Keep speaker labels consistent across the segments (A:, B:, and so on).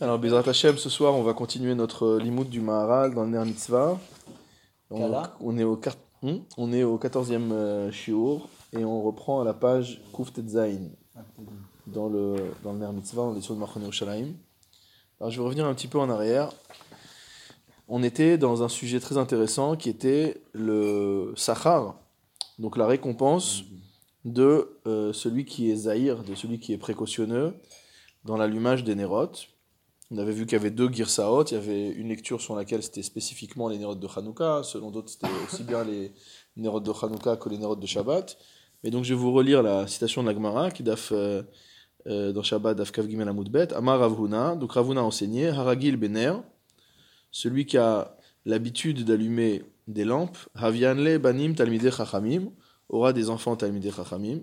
A: Alors, Bezrat Hashem, ce soir, on va continuer notre limoud du Maharal dans le Ner Mitzvah. On, est au, Hmm? On est au 14e euh, shiur et on reprend à la page Kuf Tetzain dans le, dans le Ner Mitzvah, on est sur le Machone Yerushalayim. Alors, je vais revenir un petit peu en arrière. On était dans un sujet très intéressant qui était le Sachar, donc la récompense de euh, celui qui est Zahir, de celui qui est précautionneux dans l'allumage des nérotes. On avait vu qu'il y avait deux Girsaot, il y avait une lecture sur laquelle c'était spécifiquement les nérotes de Hanouka, selon d'autres c'était aussi bien les nérotes de Hanouka que les nérotes de Shabbat. Mais donc je vais vous relire la citation de la Gemara qui daf euh, euh, dans Shabbat daf Kav Gimel Amud Bet. Amar Ravhuna, donc Ravhuna a enseigné, Haragil Bener, celui qui a l'habitude d'allumer des lampes, Havianle Banim Talmidei Chachamim, aura des enfants Talmidei Chachamim.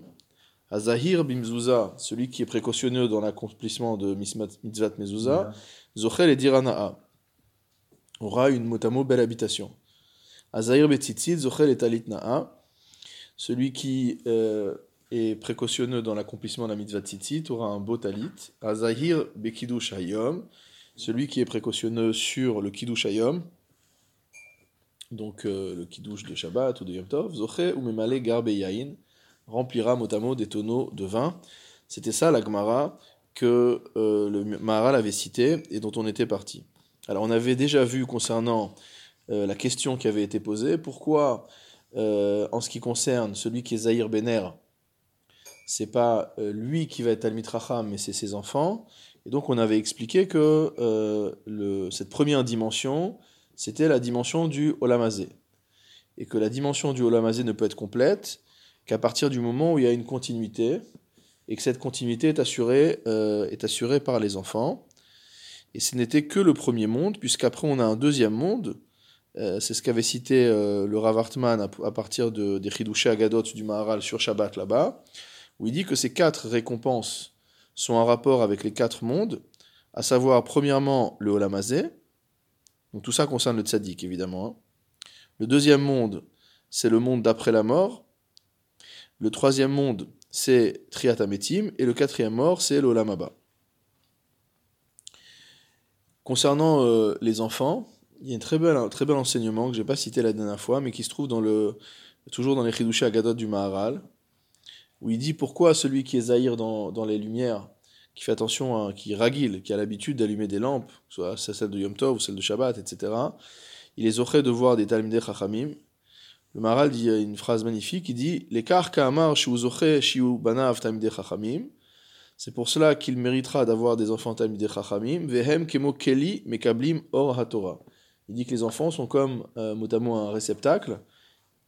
A: Azahir Bimzouza, celui qui est précautionneux dans l'accomplissement de Mitzvat Mezouza, Zochel et Dirana'a, aura une motamo belle habitation. Azahir Betzitzit, Zochel et Talitna'a, celui qui euh, est précautionneux dans l'accomplissement de la Mitzvah Tzitzit aura un beau talit. Azahir Bekidush Hayom, celui qui est précautionneux sur le Kiddush Hayom, donc euh, le Kiddush de Shabbat ou de Yom Tov, Zoché ou Memale Garbe Yain, remplira motamo des tonneaux de vin. C'était ça la Gemara que euh, le Maharal avait cité et dont on était parti. Alors on avait déjà vu concernant euh, la question qui avait été posée, pourquoi euh, en ce qui concerne celui qui est Zahir Bener, c'est pas lui qui va être Talmid Racham, mais c'est ses enfants. Et donc on avait expliqué que cette première dimension, c'était la dimension du Olamazé. Et que la dimension du Olamazé ne peut être complète qu'à partir du moment où il y a une continuité, et que cette continuité est assurée, euh, est assurée par les enfants. Et ce n'était que le premier monde, puisqu'après on a un deuxième monde, euh, c'est ce qu'avait cité euh, le Rav Hartman à, partir de, des Chidushé Agadot du Maharal sur Shabbat là-bas, où il dit que ces quatre récompenses sont en rapport avec les quatre mondes, à savoir premièrement le Olamazé, donc tout ça concerne le tzaddik évidemment. hein. Le deuxième monde, c'est le monde d'après la mort. Le troisième monde, c'est Triat Ametim. Et le quatrième mort, c'est l'Olam Haba. Concernant euh, les enfants, il y a un très bel, enseignement que je n'ai pas cité la dernière fois, mais qui se trouve toujours dans les Chidushé Agadot du Maharal, où il dit pourquoi celui qui est Zahir dans, les lumières, qui fait attention, à, qui ragile, qui a l'habitude d'allumer des lampes, soit celle de Yom Tov ou celle de Shabbat, etc., il les aurait de voir des Talmidei Chachamim. Le Maharal dit euh, une phrase magnifique, il dit L'écart ka'amar Talmidei Chachamim. C'est pour cela qu'il méritera d'avoir des enfants Talmidei Chachamim. Vehem kemo keli mekablim or haTorah. Il dit que les enfants sont comme euh, à mot un réceptacle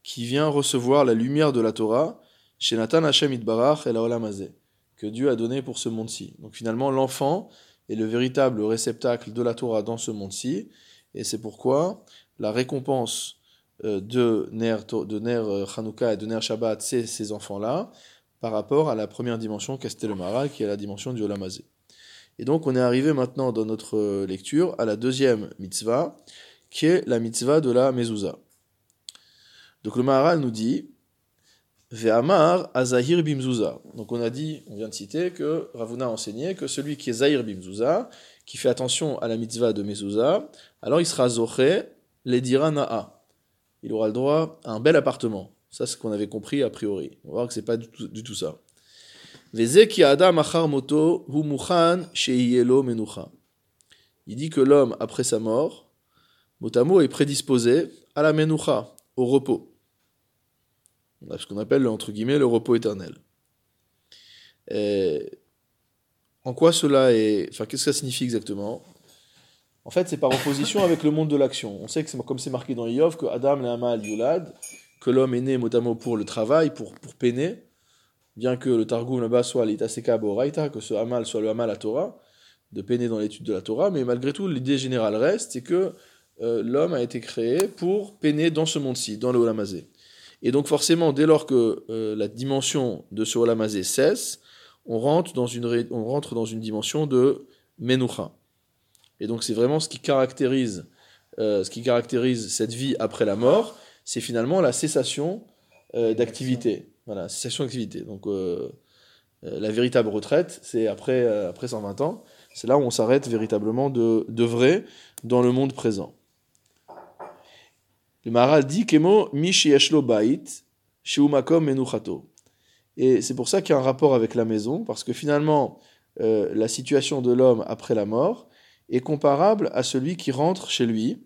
A: qui vient recevoir la lumière de la Torah chez Nathan et que Dieu a donné pour ce monde-ci. Donc finalement, l'enfant est le véritable réceptacle de la Torah dans ce monde-ci, et c'est pourquoi la récompense euh, de Ner, de Ner euh, Hanouka et de Ner Shabbat, c'est ces enfants-là, par rapport à la première dimension cité le Maharal, qui est la dimension du Olam Hazeh. Et donc on est arrivé maintenant dans notre euh, lecture à la deuxième mitzvah, qui est la mitzvah de la mezouza. Donc le Maharal nous dit Ve'amar azahir bimzouza. Donc on a dit, on vient de citer que Ravuna a enseigné que celui qui est zahir bimzouza, qui fait attention à la mitzvah de mezouza, alors il sera zoché ledira na'a. Il aura le droit à un bel appartement. Ça, c'est ce qu'on avait compris a priori. On va voir que c'est pas du tout, ça. Il dit que l'homme, après sa mort, motamo est prédisposé à la menucha, au repos. On a ce qu'on appelle, entre guillemets, le repos éternel. En quoi cela est... Enfin, qu'est-ce que ça signifie exactement? En fait, c'est par opposition avec le monde de l'action. On sait que, c'est- comme c'est marqué dans Iov, que Adam l'Amal Yulad, que l'homme est né motamo pour le travail, pour, pour peiner, bien que le Targum là-bas soit l'Itaseka Boraita, que ce Hamal soit le Hamal à Torah, de peiner dans l'étude de la Torah, mais malgré tout, l'idée générale reste, c'est que euh, l'homme a été créé pour peiner dans ce monde-ci, dans le Olamazé. Et donc forcément, dès lors que euh, la dimension de ce Olamazé cesse, on rentre dans une, on rentre dans une dimension de Menucha. Et donc c'est vraiment ce qui caractérise, euh, ce qui caractérise cette vie après la mort, c'est finalement la cessation euh, d'activité. Voilà, cessation d'activité. Donc euh, la véritable retraite, c'est après, après 120 ans. C'est là où on s'arrête véritablement de, de vrai dans le monde présent. Le Maharal dit Kemo Yeshlo Bait, Sheumakom Menuchato. Et c'est pour ça qu'il y a un rapport avec la maison, parce que finalement, la situation de l'homme après la mort est comparable à celui qui rentre chez lui,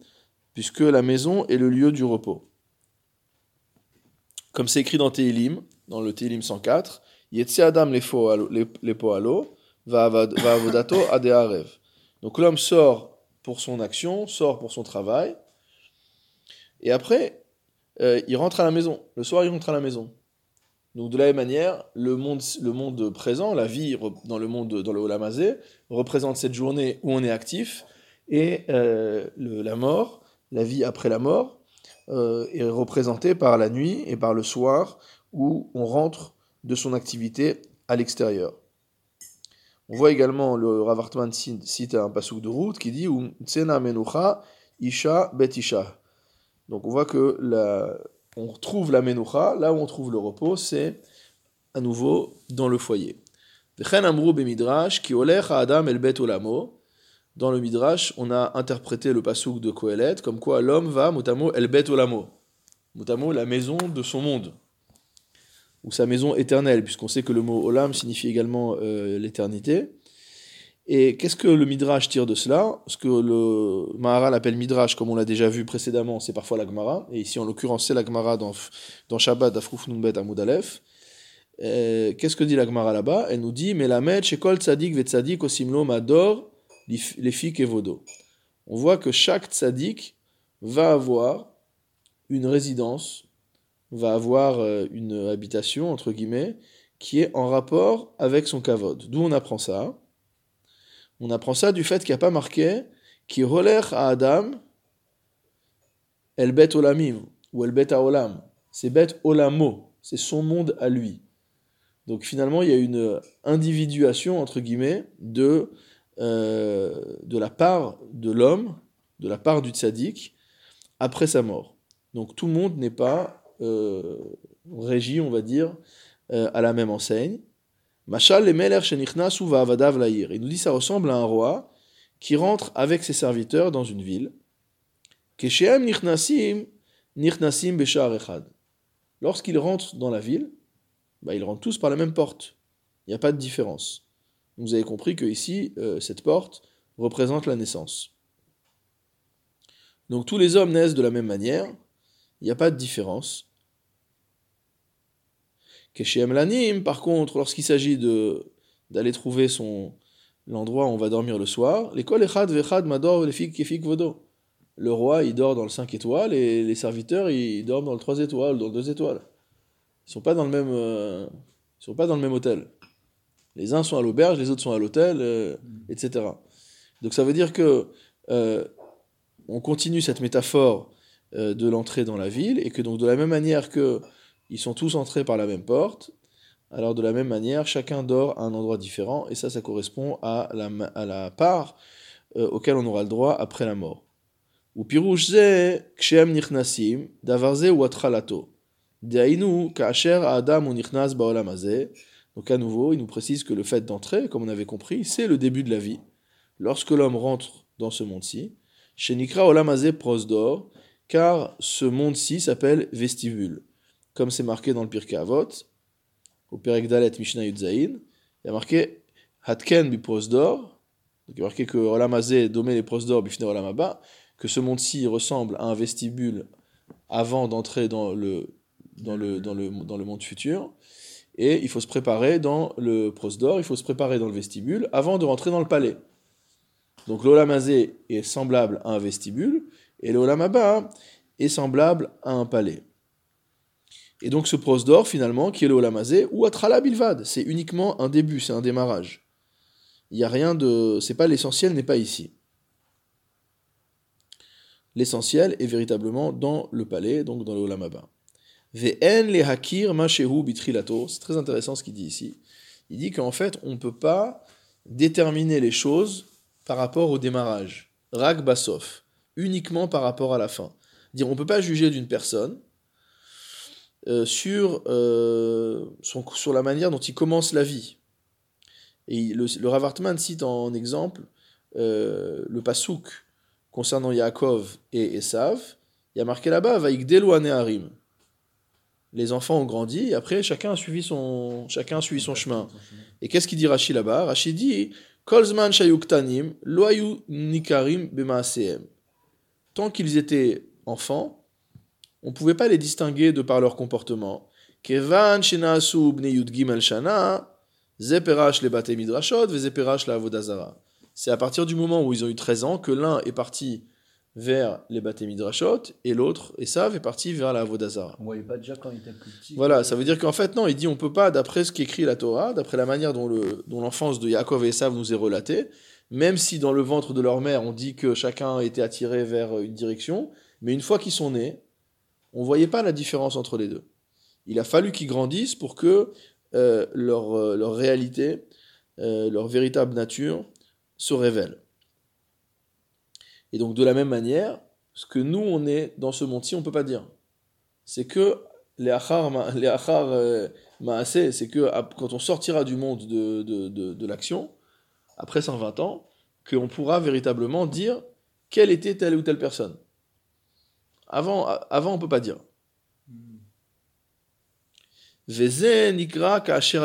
A: puisque la maison est le lieu du repos. Comme c'est écrit dans Teilim, dans le Teilim 104, Yetsi Adam les poalo, va avodato adearev. Donc l'homme sort pour son action, sort pour son travail, et après, euh, il rentre à la maison. Le soir, il rentre à la maison. Donc de la même manière, le monde, présent, la vie dans le monde, dans le Olamazé, représente cette journée où on est actif, et euh, la mort, la vie après la mort, euh, est représentée par la nuit et par le soir où on rentre de son activité à l'extérieur. On voit également le Ravartman cite un pasouk de route qui dit Tsena menucha isha bet isha. Donc on voit que la, on trouve la menucha, là où on trouve le repos, c'est à nouveau dans le foyer. Dans le midrash, on a interprété le pasouk de Kohelet comme quoi l'homme va mutamo el bet olamo. Mutamo la maison de son monde ou sa maison éternelle, puisqu'on sait que le mot olam signifie également euh, l'éternité. Et qu'est-ce que le Midrash tire de cela? Ce que le Maharal appelle Midrash, comme on l'a déjà vu précédemment, c'est parfois la Gemara. Et ici, en l'occurrence, c'est la Gemara dans, dans Shabbat d'Afruf Numbet Amoud Aleph. Qu'est-ce que dit la Gemara là-bas? Elle nous dit Melamed, Shekol Tzadik Vetzadik Osimlo Mador Lefik Evodo. On voit que chaque Tzadik va avoir une résidence, va avoir euh, une habitation, entre guillemets, qui est en rapport avec son kavod. D'où on apprend ça? On apprend ça du fait qu'il n'y a pas marqué qui relève à Adam El Bet Olamim ou El Bet Olam. C'est Bet Olamo, c'est son monde à lui. Donc finalement, il y a une individuation, entre guillemets, de, euh, de la part de l'homme, de la part du tzaddik, après sa mort. Donc tout le monde n'est pas euh, régie, on va dire, euh, à la même enseigne. Machal le Meler Shenichnas ou Avadav Laïr. Il nous dit ça ressemble à un roi qui rentre avec ses serviteurs dans une ville. Keshem Nichnasim, Nichnasim Beshar Echad. Lorsqu'ils rentrent dans la ville, bah, ils rentrent tous par la même porte. Il n'y a pas de différence. Vous avez compris que ici, euh, cette porte représente la naissance. Donc tous les hommes naissent de la même manière, il n'y a pas de différence. Keshem Lanim, par contre, lorsqu'il s'agit de d'aller trouver son l'endroit où on va dormir le soir, l'école Echad Vechad Mador Kefik Vodo. Le roi, il dort dans le 5 étoiles et les serviteurs, ils dorment dans le 3 étoiles, dans le 2 étoiles. Ils sont pas dans le même euh, ils sont pas dans le même hôtel. Les uns sont à l'auberge, les autres sont à l'hôtel, euh, etc. Donc ça veut dire que euh, on continue cette métaphore de l'entrée dans la ville et que donc de la même manière que ils sont tous entrés par la même porte. Alors de la même manière, chacun dort à un endroit différent, et ça, ça correspond à la, part euh, auquel on aura le droit après la mort. Ou nichnasim, davarze ka'asher adam Donc à nouveau, il nous précise que le fait d'entrer, comme on avait compris, c'est le début de la vie. Lorsque l'homme rentre dans ce monde-ci, shenikra olamazé prosdor, car ce monde-ci s'appelle vestibule comme c'est marqué dans le Pirkei Avot, au Perek Dalet Mishnah Yudzaïn, il y a marqué Hatken bi prosdor, donc il y a marqué que Olamazé domé les prosdor bifne Olamaba, que ce monde-ci ressemble à un vestibule avant d'entrer dans le, dans, le, dans, le, dans le monde futur, et il faut se préparer dans le prosdor, il faut se préparer dans le vestibule avant de rentrer dans le palais. Donc l'Olamazé est semblable à un vestibule, et l'Olamaba est semblable à un palais. Et donc ce prosdor, finalement, qui est le Olamazé, ou Atrala Bilvad, c'est uniquement un début, c'est un démarrage. Il n'y a rien de. C'est pas l'essentiel, n'est pas ici. L'essentiel est véritablement dans le palais, donc dans le Olamaba. Ve'en le hakir mashehu bitrilato. C'est très intéressant ce qu'il dit ici. Il dit qu'en fait, on ne peut pas déterminer les choses par rapport au démarrage. Rag basof. Uniquement par rapport à la fin. Dire, on ne peut pas juger d'une personne euh, sur, euh, sur la manière dont il commence la vie. Et le, le Rav Hartman cite en exemple euh, le pasouk concernant Yaakov et Esav. Il y a marqué là-bas Aneharim. Les enfants ont grandi, et après chacun a suivi son, chacun a suivi son chemin. Et qu'est-ce qu'il dit Rachid là-bas? Rachid dit Kolzman shayuktanim loayu nikarim bemaaseem. Tant qu'ils étaient enfants, on ne pouvait pas les distinguer de par leur comportement. Kevan shenasu bne yud gimel shana, zeperash le bate midrashot, vezeperash la avodazara. C'est à partir du moment où ils ont eu 13 ans que l'un est parti vers les bate midrashot et l'autre, Esav, est parti vers la avodazara.
B: On voyait pas déjà quand il était petit.
A: Voilà, ça veut dire qu'en fait, non, il dit on peut pas, d'après ce qu'écrit la Torah, d'après la manière dont le- dont l'enfance de Yaakov et Esav nous est relatée, même si dans le ventre de leur mère, on dit que chacun était attiré vers une direction, mais une fois qu'ils sont nés, on voyait pas la différence entre les deux. Il a fallu qu'ils grandissent pour que euh, leur, euh, leur réalité, euh, leur véritable nature se révèle. Et donc de la même manière, ce que nous on est dans ce monde-ci, on peut pas dire. C'est que les achar, ma- les achar maaseh, c'est que quand on sortira du monde de, de, de, de l'action, après 120 ans, qu'on pourra véritablement dire quelle était telle ou telle personne. Avant, avant on peut pas dire.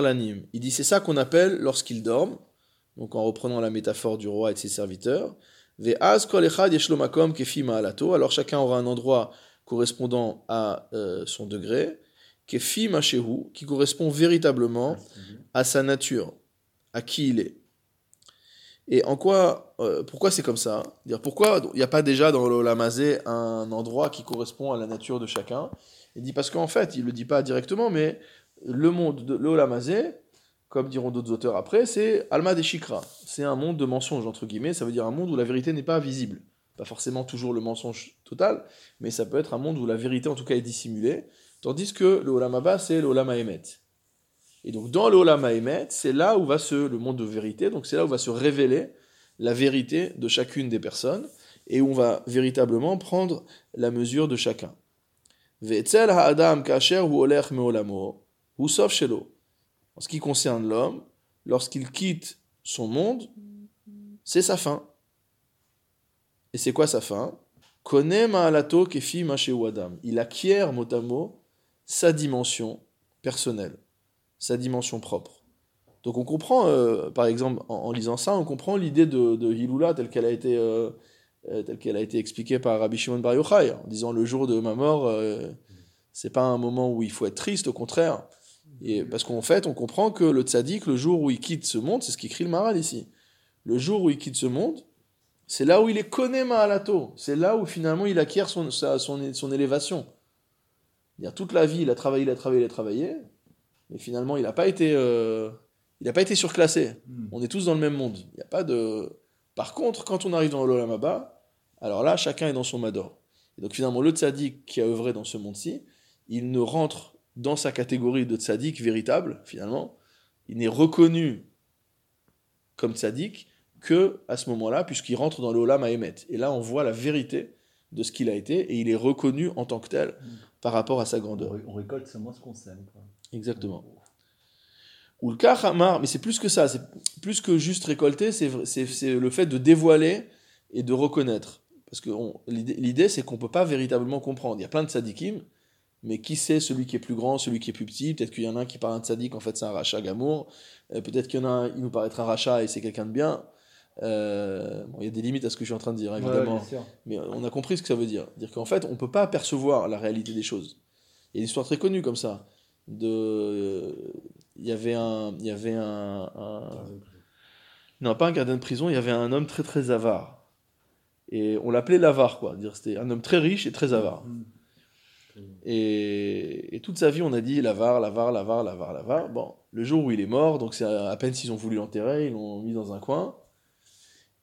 A: Lanim. Il dit c'est ça qu'on appelle lorsqu'ils dorment, donc en reprenant la métaphore du roi et de ses serviteurs. Alors chacun aura un endroit correspondant à euh, son degré, qui correspond véritablement à sa nature, à qui il est. Et en quoi, euh, pourquoi c'est comme ça? Dire Pourquoi il n'y a pas déjà dans l'Olamazé un endroit qui correspond à la nature de chacun? Il dit parce qu'en fait, il ne le dit pas directement, mais le monde de l'Olamazé, comme diront d'autres auteurs après, c'est Alma des Shikra. C'est un monde de mensonges, entre guillemets, ça veut dire un monde où la vérité n'est pas visible. Pas forcément toujours le mensonge total, mais ça peut être un monde où la vérité en tout cas est dissimulée. Tandis que le c'est le Olam Haemet. Et donc dans le Olam Haemet, c'est là où va se, le monde de vérité, donc c'est là où va se révéler la vérité de chacune des personnes, et où on va véritablement prendre la mesure de chacun. En ce qui concerne l'homme, lorsqu'il quitte son monde, c'est sa fin. Et c'est quoi sa fin? Il acquiert mot à mot sa dimension personnelle, sa dimension propre. Donc on comprend, euh, par exemple, en, lisant ça, on comprend l'idée de, Hilula telle qu'elle a été, euh, euh, telle qu'elle a été expliquée par Rabbi Shimon Bar Yochai, en disant le jour de ma mort, euh, c'est pas un moment où il faut être triste, au contraire. Et parce qu'en fait, on comprend que le tzaddik, le jour où il quitte ce monde, c'est ce qu'écrit le Maral ici. Le jour où il quitte ce monde, c'est là où il est connu Mahalato. C'est là où finalement il acquiert son, sa- son, son élévation. Toute la vie, il a travaillé, il a travaillé, il a travaillé, mais finalement, il n'a pas été, euh, il pas été surclassé.
B: Mm.
A: On est tous dans le même monde. Il n'y a pas de. Par contre, quand on arrive dans l'Olam Abba, alors là, chacun est dans son Mador. Et donc finalement, le tzaddik qui a œuvré dans ce monde-ci, il ne rentre dans sa catégorie de tzaddik véritable, finalement. Il n'est reconnu comme tzaddik que à ce moment-là, puisqu'il rentre dans l'Olam. Et là, on voit la vérité de ce qu'il a été, et il est reconnu en tant que tel par rapport à sa grandeur.
B: on récolte seulement ce qu'on sème.
A: Exactement. Ou le cas Hamar, mais c'est plus que ça, c'est plus que juste récolter, c'est le fait de dévoiler et de reconnaître. Parce que l'idée, c'est qu'on ne peut pas véritablement comprendre. Il y a plein de tzadikim, mais qui sait celui qui est plus grand, celui qui est plus petit? Peut-être qu'il y en a un qui paraît un tzadik, en fait c'est un rachat gamour. Euh, Peut-être qu'il y en a un, il nous paraît être un rachat et c'est quelqu'un de bien. Euh, bon, il y a des limites à ce que je suis en train de dire, évidemment.
B: Ouais.
A: Mais on a compris ce que ça veut dire. Dire qu'en fait, on ne peut pas percevoir la réalité des choses. Il y a une histoire très connue comme ça. De, il y avait un, il y avait un, un- non pas un gardien de prison, il y avait un homme très très avare. Et on l'appelait l'avare quoi. Dire c'était un homme très riche et très avare.
B: Mm.
A: Et, et toute sa vie, on a dit l'avare, l'avare, l'avare, l'avare, l'avare. Bon, le jour où il est mort, donc c'est à, à peine s'ils ont voulu l'enterrer, ils l'ont mis dans un coin.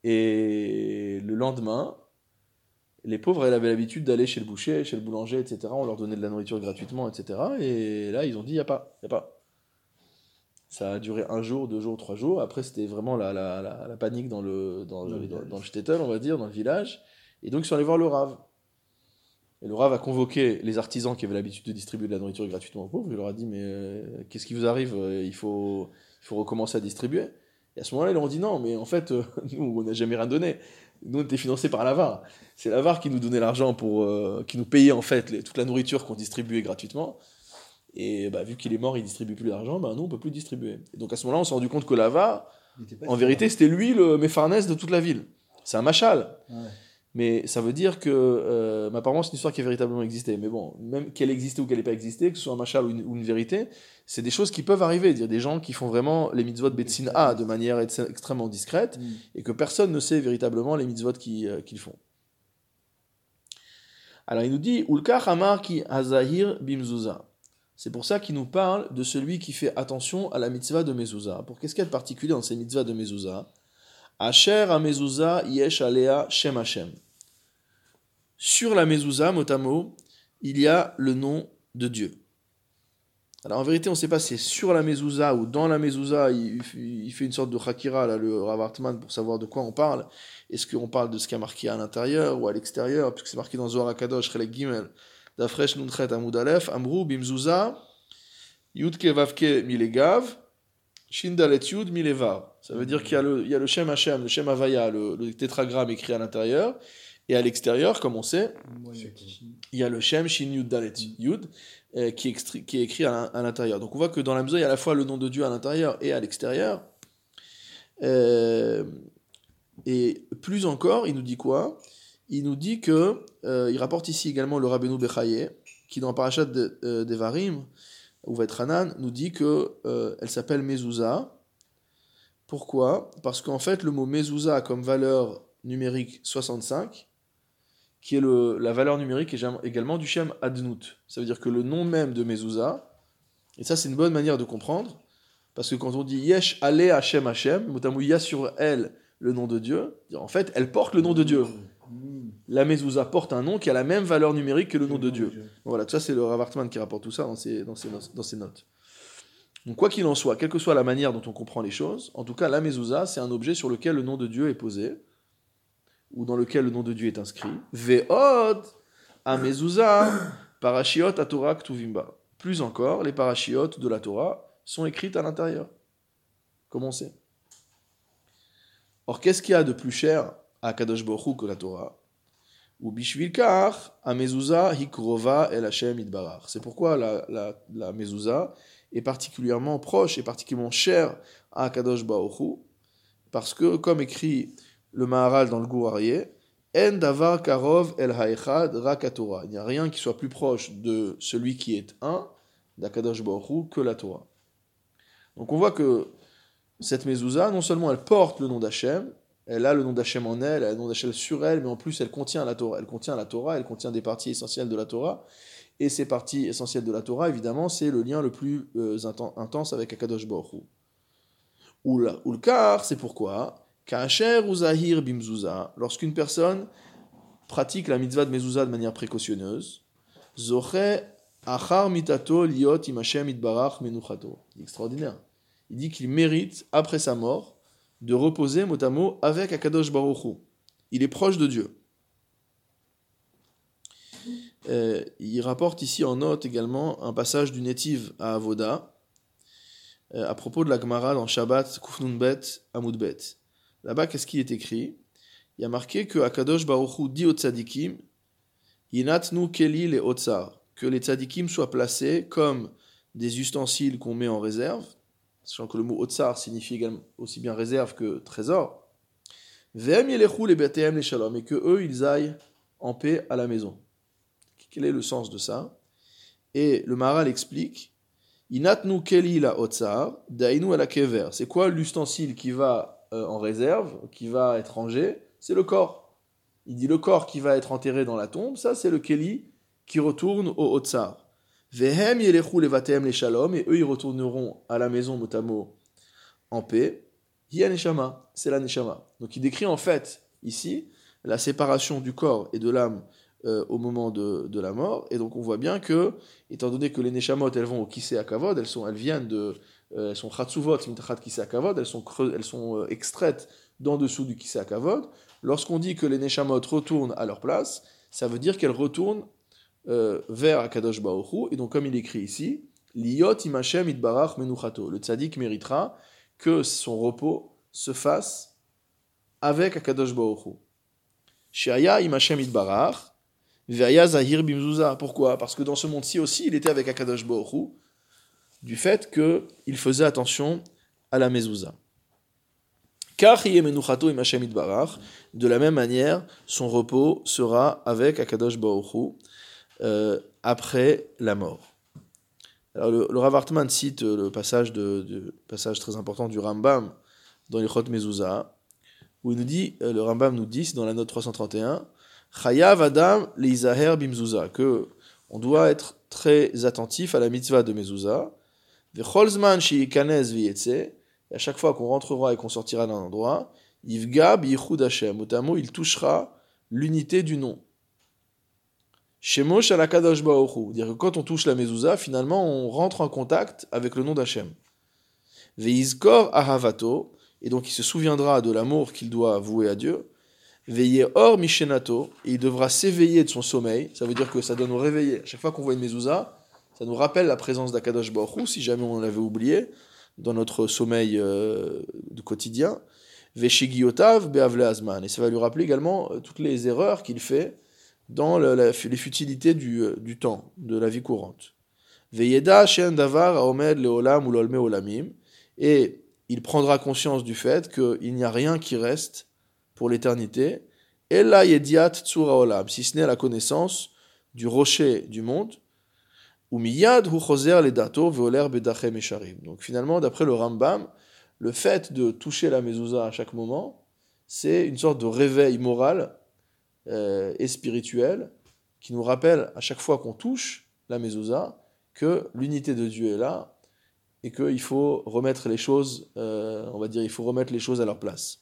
A: Et le lendemain, les pauvres elles avaient l'habitude d'aller chez le boucher, chez le boulanger, etc. On leur donnait de la nourriture gratuitement, etc. Et là, ils ont dit, il n'y a pas, il a pas. Ça a duré un jour, deux jours, trois jours. Après, c'était vraiment la, la, la, la panique dans le, dans, le, dans, le shtetl, on va dire, dans le village. Et donc, ils sont allés voir le Rav. Et le Rav a convoqué les artisans qui avaient l'habitude de distribuer de la nourriture gratuitement aux pauvres. Il leur a dit, mais euh, qu'est-ce qui vous arrive? Euh, il faut, il faut recommencer à distribuer. Et à ce moment-là, ils leur ont dit non, mais en fait, euh, nous, on n'a jamais rien donné. Nous, on était financés par l'AVAR. C'est l'AVAR qui nous donnait l'argent pour. euh, qui nous payait en fait les- toute la nourriture qu'on distribuait gratuitement. Et bah, vu qu'il est mort, il distribue plus d'argent, bah, nous, on peut plus distribuer. Et donc à ce moment-là, on s'est rendu compte que
B: était pas
A: en vérité, c'était lui le méfarnès de toute la ville. C'est un machal.
B: Ouais.
A: Mais ça veut dire que, euh, mais apparemment, c'est une histoire qui a véritablement existé. Mais bon, même qu'elle existait ou qu'elle n'ait pas existé, que ce soit un machal ou une, ou une vérité, c'est des choses qui peuvent arriver. Dire des gens qui font vraiment les mitzvot betzin A de manière ex- extrêmement discrète
B: Mm.
A: et que personne ne sait véritablement les mitzvot euh, qu'ils font. Alors il nous dit Ulka Hamar ki Hazahir bimzuza. C'est pour ça qu'il nous parle de celui qui fait attention à la mitzvah de mezuzah. Pour qu'est-ce qu'il y a de particulier dans ces mitzvahs de mezuzah Asher a mezuzah yesh alea shem Hashem. Sur la mezuzah, mot à mot, il y a le nom de Dieu. Alors en vérité, on ne sait pas si c'est sur la mezuzah ou dans la mezuzah, il, fait une sorte de hakira, là, le Rav Hartman, pour savoir de quoi on parle. Est-ce qu'on parle de ce qui est marqué à l'intérieur ou à l'extérieur, puisque c'est marqué dans Zohar HaKadosh, Chelek Gimel, Dafresh Nunchet Amud Aleph, Amrou Bimzuzah, Yudke Vavke Milegav, Shindalet Yud Milevar. Ça veut dire qu'il y a le, Shem Hashem, le Shem Havaya, le, tétragramme écrit à l'intérieur, et à l'extérieur, comme on sait,
B: il y a
A: le Shem Shin Yud Dalet Yud euh, qui, est qui est écrit à l'in- à l'intérieur. Donc on voit que dans la mesure, il y a à la fois le nom de Dieu à l'intérieur et à l'extérieur. Euh, et plus encore, il nous dit quoi? Il nous dit que, euh, il rapporte ici également le Rabbeinu Bechaye, qui dans Parashat de- Devarim, ou Hanan, nous dit que elle s'appelle Mezouza. Pourquoi? Parce qu'en fait, le mot Mezouza a comme valeur numérique 65, qui est la valeur numérique également du Shem Adnout. Ça veut dire que le nom même de Mezouza, et ça c'est une bonne manière de comprendre, parce que quand on dit Yesh Ale Hashem Hashem, notamment il y a sur elle le nom de Dieu, en fait elle porte le nom de Dieu. La Mezouza porte un nom qui a la même valeur numérique que le nom de Dieu. Voilà, ça c'est le Rav Hartman qui rapporte tout ça dans ses notes. Donc quoi qu'il en soit, quelle que soit la manière dont on comprend les choses, en tout cas la mezouza c'est un objet sur lequel le nom de Dieu est posé, ou dans lequel le nom de Dieu est inscrit. Ve'od a mezouza parashiot a Torah. Plus encore, les parashiot de la Torah sont écrites à l'intérieur, comme on sait. Or qu'est-ce qu'il y a de plus cher à Kadosh Baruch que la Torah? Ou bishvilkar, a mezouza hikrova el Hashem idbarach. C'est pourquoi la, la, est particulièrement proche et particulièrement chère à Kadosh Hu, parce que, comme écrit le Maharal dans le Gourarié, En davar karov el haechad rak Torah. Il n'y a rien qui soit plus proche de celui qui est un, d'Akadosh Hu, que la Torah. Donc on voit que cette mezouza, non seulement elle porte le nom d'Hachem, elle a le nom d'Hachem en elle, elle a le nom d'Hachem sur elle, mais en plus elle contient la Torah. Elle contient la Torah, elle contient des parties essentielles de la Torah. Et ces parties essentielles de la Torah, évidemment, c'est le lien le plus euh, inten- intense avec Akadosh Baruch. Ou le car, c'est pourquoi Kacher ou Zahir lorsqu'une personne pratique la mitzvah de mezouza de manière précautionneuse, Zoche achar mitato liot im Hashem itbarach menuchato. Extraordinaire. Il dit qu'il mérite, après sa mort, de reposer mot à mot avec Akadosh Baruch. Il est proche de Dieu. Euh, il rapporte ici en note également un passage du Netiv à Avoda, euh, à propos de la Gemara dans Shabbat, Kufnun Bet, Amud Bet. Là-bas, qu'est-ce qui est écrit? Il y a marqué que Akadosh Baruch Hu dit aux tzadikim, Yinatnu Keli le Otsar, que les tzadikim soient placés comme des ustensiles qu'on met en réserve, sachant que le mot Otsar signifie également aussi bien réserve que trésor. Ve'em yelechu le betehem le shalom, et que eux, ils aillent en paix à la maison. Quel est le sens de ça? Et le Maharal explique Inatnu keli la otsar, dainu ala kever. C'est quoi l'ustensile qui va euh, en réserve, qui va être rangé? C'est le corps. Il dit le corps qui va être enterré dans la tombe, ça c'est le keli qui retourne au otsar. Vehem yelechu levatem les shalom, et eux ils retourneront à la maison motamo en paix. Hi neshama, c'est la neshama. Donc il décrit en fait ici la séparation du corps et de l'âme euh, au moment de, de la mort. Et donc on voit bien que, étant donné que les Neshamot, elles vont au Kisei Akavod, elles, sont, elles viennent de. euh, elles sont Mintachat Kisei elles sont, elles sont euh, extraites d'en dessous du Kisei Akavod. Lorsqu'on dit que les Neshamot retournent à leur place, ça veut dire qu'elles retournent vers Akadosh Hu. Et donc, comme il écrit ici, Liot imachem itbarach menuchato. Le tzaddik méritera que son repos se fasse avec Akadosh Hu. Shaya im Hashem itbarach, ve'aya zahir bimzuza. Pourquoi? Parce que dans ce monde-ci aussi, il était avec Akadosh Baruch Hu, du fait qu'il faisait attention à la mezouza. Car de la même manière, son repos sera avec Akadosh Hu, euh, après la mort. Alors le, le Rav Hartman cite le passage, de, passage très important du Rambam dans les Chot Mezouza, où il nous dit, euh, le Rambam nous dit, dans la note 331, Chayav Adam leizaher bimzouza, que on doit être très attentif à la mitzvah de Mezouza, Vechol zman sheyikanez v'yetze, et à chaque fois qu'on rentrera et qu'on sortira d'un endroit, Yivga biyichud Hashem, mot il touchera l'unité du nom. Shemosh ala kadosh baruch Hu. dire que quand on touche la mezouza, finalement, on rentre en contact avec le nom d'Hachem. Veizkor ahavato, et donc il se souviendra de l'amour qu'il doit vouer à Dieu. Veillez or mishenato, et il devra s'éveiller de son sommeil. Ça veut dire que ça doit nous réveiller. Chaque fois qu'on voit une mezouza, ça nous rappelle la présence d'Akadosh Baruch si jamais on l'avait oublié, dans notre sommeil euh, quotidien. Veshigiotav beavle azman, et ça va lui rappeler également euh, toutes les erreurs qu'il fait dans les futilités du, euh, du temps, de la vie courante. Veyeda shen davar haomed leolam ou olamim. Et il prendra conscience du fait qu'il n'y a rien qui reste l'éternité. Ella yediat tsura olam, si ce n'est la connaissance du rocher du monde. Ou miyad hu dato. Donc finalement, d'après le Rambam, le fait de toucher la mezouza à chaque moment, c'est une sorte de réveil moral euh, et spirituel qui nous rappelle à chaque fois qu'on touche la mezouza que l'unité de Dieu est là et qu'il faut remettre les choses, euh, on va dire, il faut remettre les choses à leur place.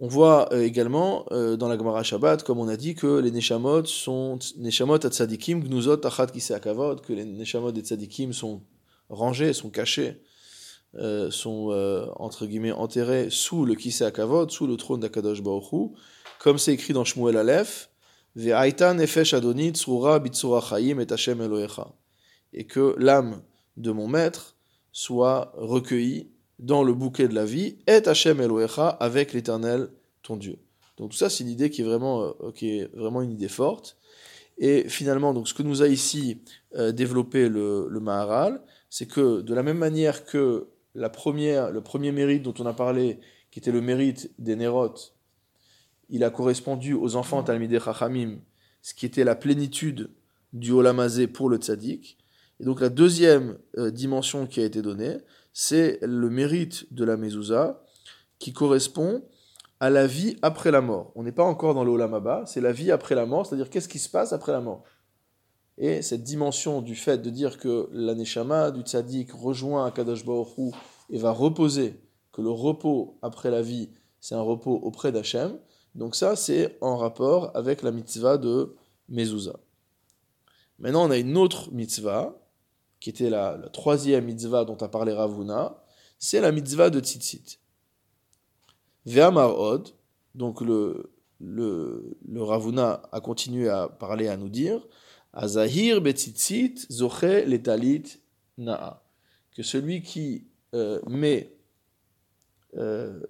A: On voit euh, également euh, dans la Gemara Shabbat, comme on a dit, que les Neshamot sont Neshamot at Tzadikim, Gnuzot Achat Kiseakavod, que les Neshamot des Tzadikim sont rangés, sont cachés euh, sont euh, entre guillemets enterrés sous le Kiseakavod, sous le trône d'Akadosh Hu, comme c'est écrit dans Shmuel Aleph, Ve'aita nefesh adonit tsura bitsura chayim et Hashem Elohecha, et que l'âme de mon maître soit recueillie dans le bouquet de la vie, et Hashem Elohecha avec l'Éternel ton Dieu. Donc tout ça, c'est une idée qui est vraiment, euh, qui est vraiment une idée forte. Et finalement, donc ce que nous a ici euh, développé le, le Maharal, c'est que de la même manière que la première, le premier mérite dont on a parlé, qui était le mérite des Nérotes, il a correspondu aux enfants Talmidei Chachamim, ce qui était la plénitude du Olamazé pour le Tzaddik. Et donc la deuxième euh, dimension qui a été donnée, c'est le mérite de la Mezouza, qui correspond à la vie après la mort. On n'est pas encore dans le Olamaba, c'est la vie après la mort, c'est-à-dire qu'est-ce qui se passe après la mort? Et cette dimension du fait de dire que l'aneshama du tzaddik rejoint Akadosh Baruch et va reposer, que le repos après la vie, c'est un repos auprès d'Hachem, donc ça, c'est en rapport avec la mitzvah de Mezouza. Maintenant, on a une autre mitzvah, qui était la, troisième mitzvah dont a parlé Ravuna, c'est la mitzvah de Tzitzit. Ve'amar od, donc le, le, Ravuna a continué à parler, à nous dire, Azahir betzitzit zoche letalit na'a. Que celui qui euh, met euh,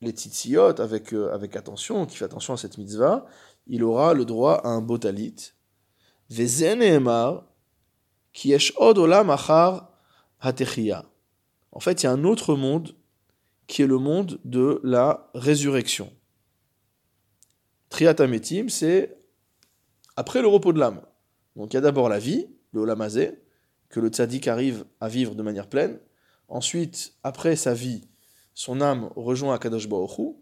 A: les tzitziyot avec, euh, avec attention, qui fait attention à cette mitzvah, il aura le droit à un beau talit. Yesh od olam achar hatechia. En fait, il y a un autre monde qui est le monde de la résurrection. Triatametim, c'est après le repos de l'âme. Donc il y a d'abord la vie, le olamazé, que le tzaddik arrive à vivre de manière pleine. Ensuite, après sa vie, son âme rejoint Akadosh Hu,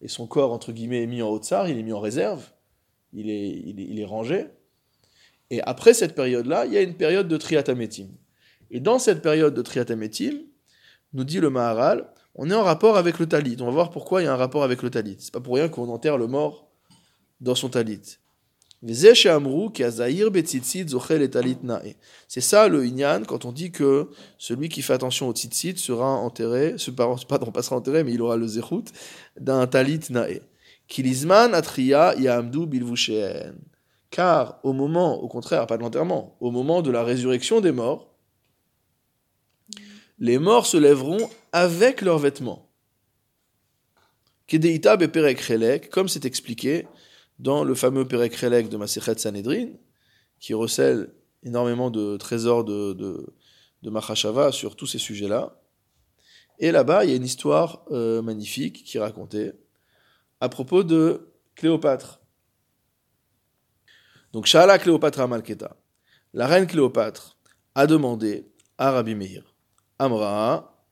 A: et son corps, entre guillemets, est mis en haut tsar, il est mis en réserve, il est, il est rangé. Et après cette période-là, il y a une période de triatametim. Et dans cette période de triatametim, nous dit le Maharal, on est en rapport avec le talit. On va voir pourquoi il y a un rapport avec le talit. C'est pas pour rien qu'on enterre le mort dans son talit. C'est ça le inyan quand on dit que celui qui fait attention au tzitzit sera enterré, ce pardon, pas sera enterré, mais il aura le zechut d'un talit nae. Kilizman atria yamdu bilvushen. Car au moment, au contraire, pas de l'enterrement, au moment de la résurrection des morts, les morts se lèveront avec leurs vêtements. Kedeita beperek comme c'est expliqué dans le fameux perek de Masechet Sanhedrin, qui recèle énormément de trésors de, de, de Mahashava sur tous ces sujets-là. Et là-bas, il y a une histoire euh, magnifique qui est racontée à propos de Cléopâtre. Donc, Shala Cléopâtre Malketa. La reine Cléopâtre a demandé à Rabbi Meir, Amra,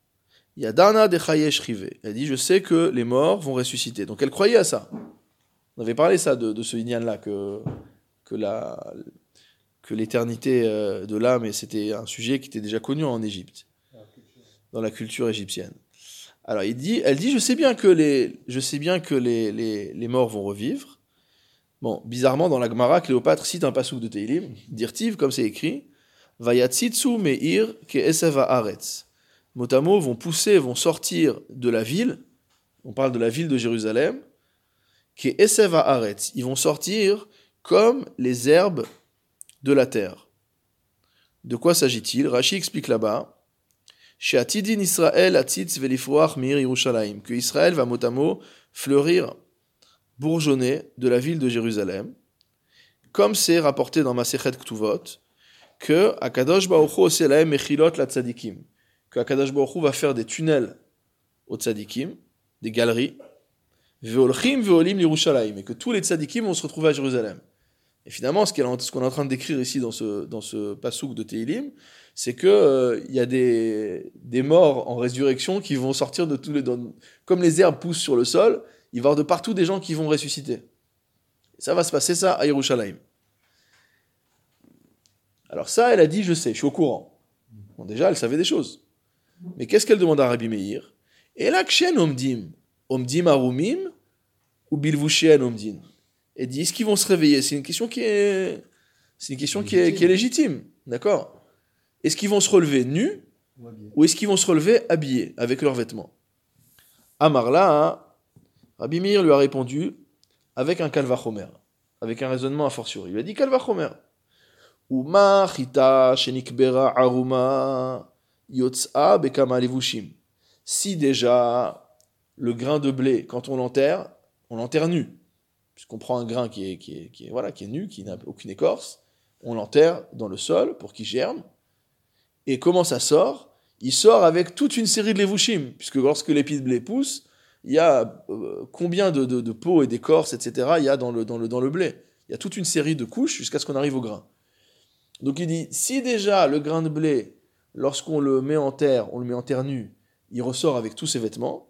A: Yadana de Rive. Elle dit Je sais que les morts vont ressusciter. Donc, elle croyait à ça. On avait parlé ça de, ce Inyan-là, que, que la, que l'éternité euh, de l'âme, et c'était un sujet qui était déjà connu en Égypte, dans la culture égyptienne. Alors elle dit, je sais bien que les, je sais bien que les, les morts vont revivre. Bon, bizarrement, dans la Gemara, Cléopâtre cite un passouk de Teilim, d'Irtiv, comme c'est écrit, Vayatsitsu meir ke eseva aretz. Motamo vont pousser, vont sortir de la ville, on parle de la ville de Jérusalem, ke eseva aretz. Ils vont sortir comme les herbes de la terre. De quoi s'agit-il? Rashi explique là-bas Israël Yerushalayim, que Israël va mot à mot fleurir, bourgeonner de la ville de Jérusalem, comme c'est rapporté dans Masechet Ktuvot, que Akadosh Baruch Hu Mechilot la Tzadikim, que Akadosh Baruch va faire des tunnels aux Tzadikim, des galeries, Veolchim Veolim Yerushalayim, et que tous les Tzadikim vont se retrouver à Jérusalem. Et finalement, ce qu'on est en train de décrire ici dans ce, dans ce pasouk de Teilim, c'est que euh, y a des, des morts en résurrection qui vont sortir de tous les... comme les herbes poussent sur le sol, il va y avoir de partout des gens qui vont ressusciter. Ça va se passer ça à Yerushalayim. Alors ça, elle a dit, je sais, je suis au courant. Bon, déjà, elle savait des choses. Mais qu'est-ce qu'elle demande à Rabbi Meir? Et là, omdim, omdim arumim, ou bilvushen omdim et dit est-ce qu'ils vont se réveiller? C'est une question qui est, c'est une question qui est, qui est, légitime, d'accord? Est-ce qu'ils vont se relever nus ou est-ce qu'ils vont se relever habillés avec leurs vêtements? Amarla, Rabbi lui a répondu avec un kalvachomer, avec un raisonnement a fortiori. Il a dit kalvachomer. Uma chita shenikbera aruma yotsa bekama levushim. Si déjà le grain de blé, quand on l'enterre, on l'enterre nu puisqu'on prend un grain qui est, qui qui est, voilà, qui est nu, qui n'a aucune écorce, on l'enterre dans le sol pour qu'il germe. Et comment ça sort? Il sort avec toute une série de levushim, puisque lorsque l'épi de blé pousse, il y a euh, combien de, de, peaux et d'écorces, etc., il y a dans le, dans, le, dans le blé. Il y a toute une série de couches jusqu'à ce qu'on arrive au grain. Donc il dit, si déjà le grain de blé, lorsqu'on le met en terre, on le met en terre nue, il ressort avec tous ses vêtements,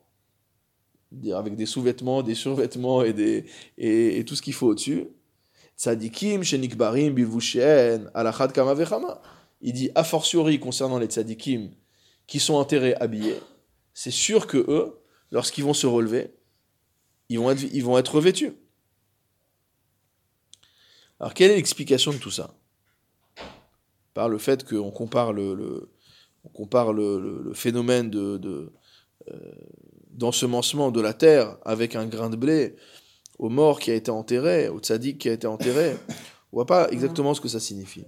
A: avec des sous-vêtements, des survêtements et, des, et, tout ce qu'il faut au-dessus. Tzadikim, shenikbarim, bivushen, alachad kama. Il dit, a fortiori, concernant les tzadikim qui sont enterrés habillés, c'est sûr que eux, lorsqu'ils vont se relever, ils vont être, revêtus. Alors, quelle est l'explication de tout ça? Par le fait qu'on compare le, phénomène de, euh, d'ensemencement de la terre avec un grain de blé au mort qui a été enterré, au tzaddik qui a été enterré, on voit pas exactement ce que ça signifie.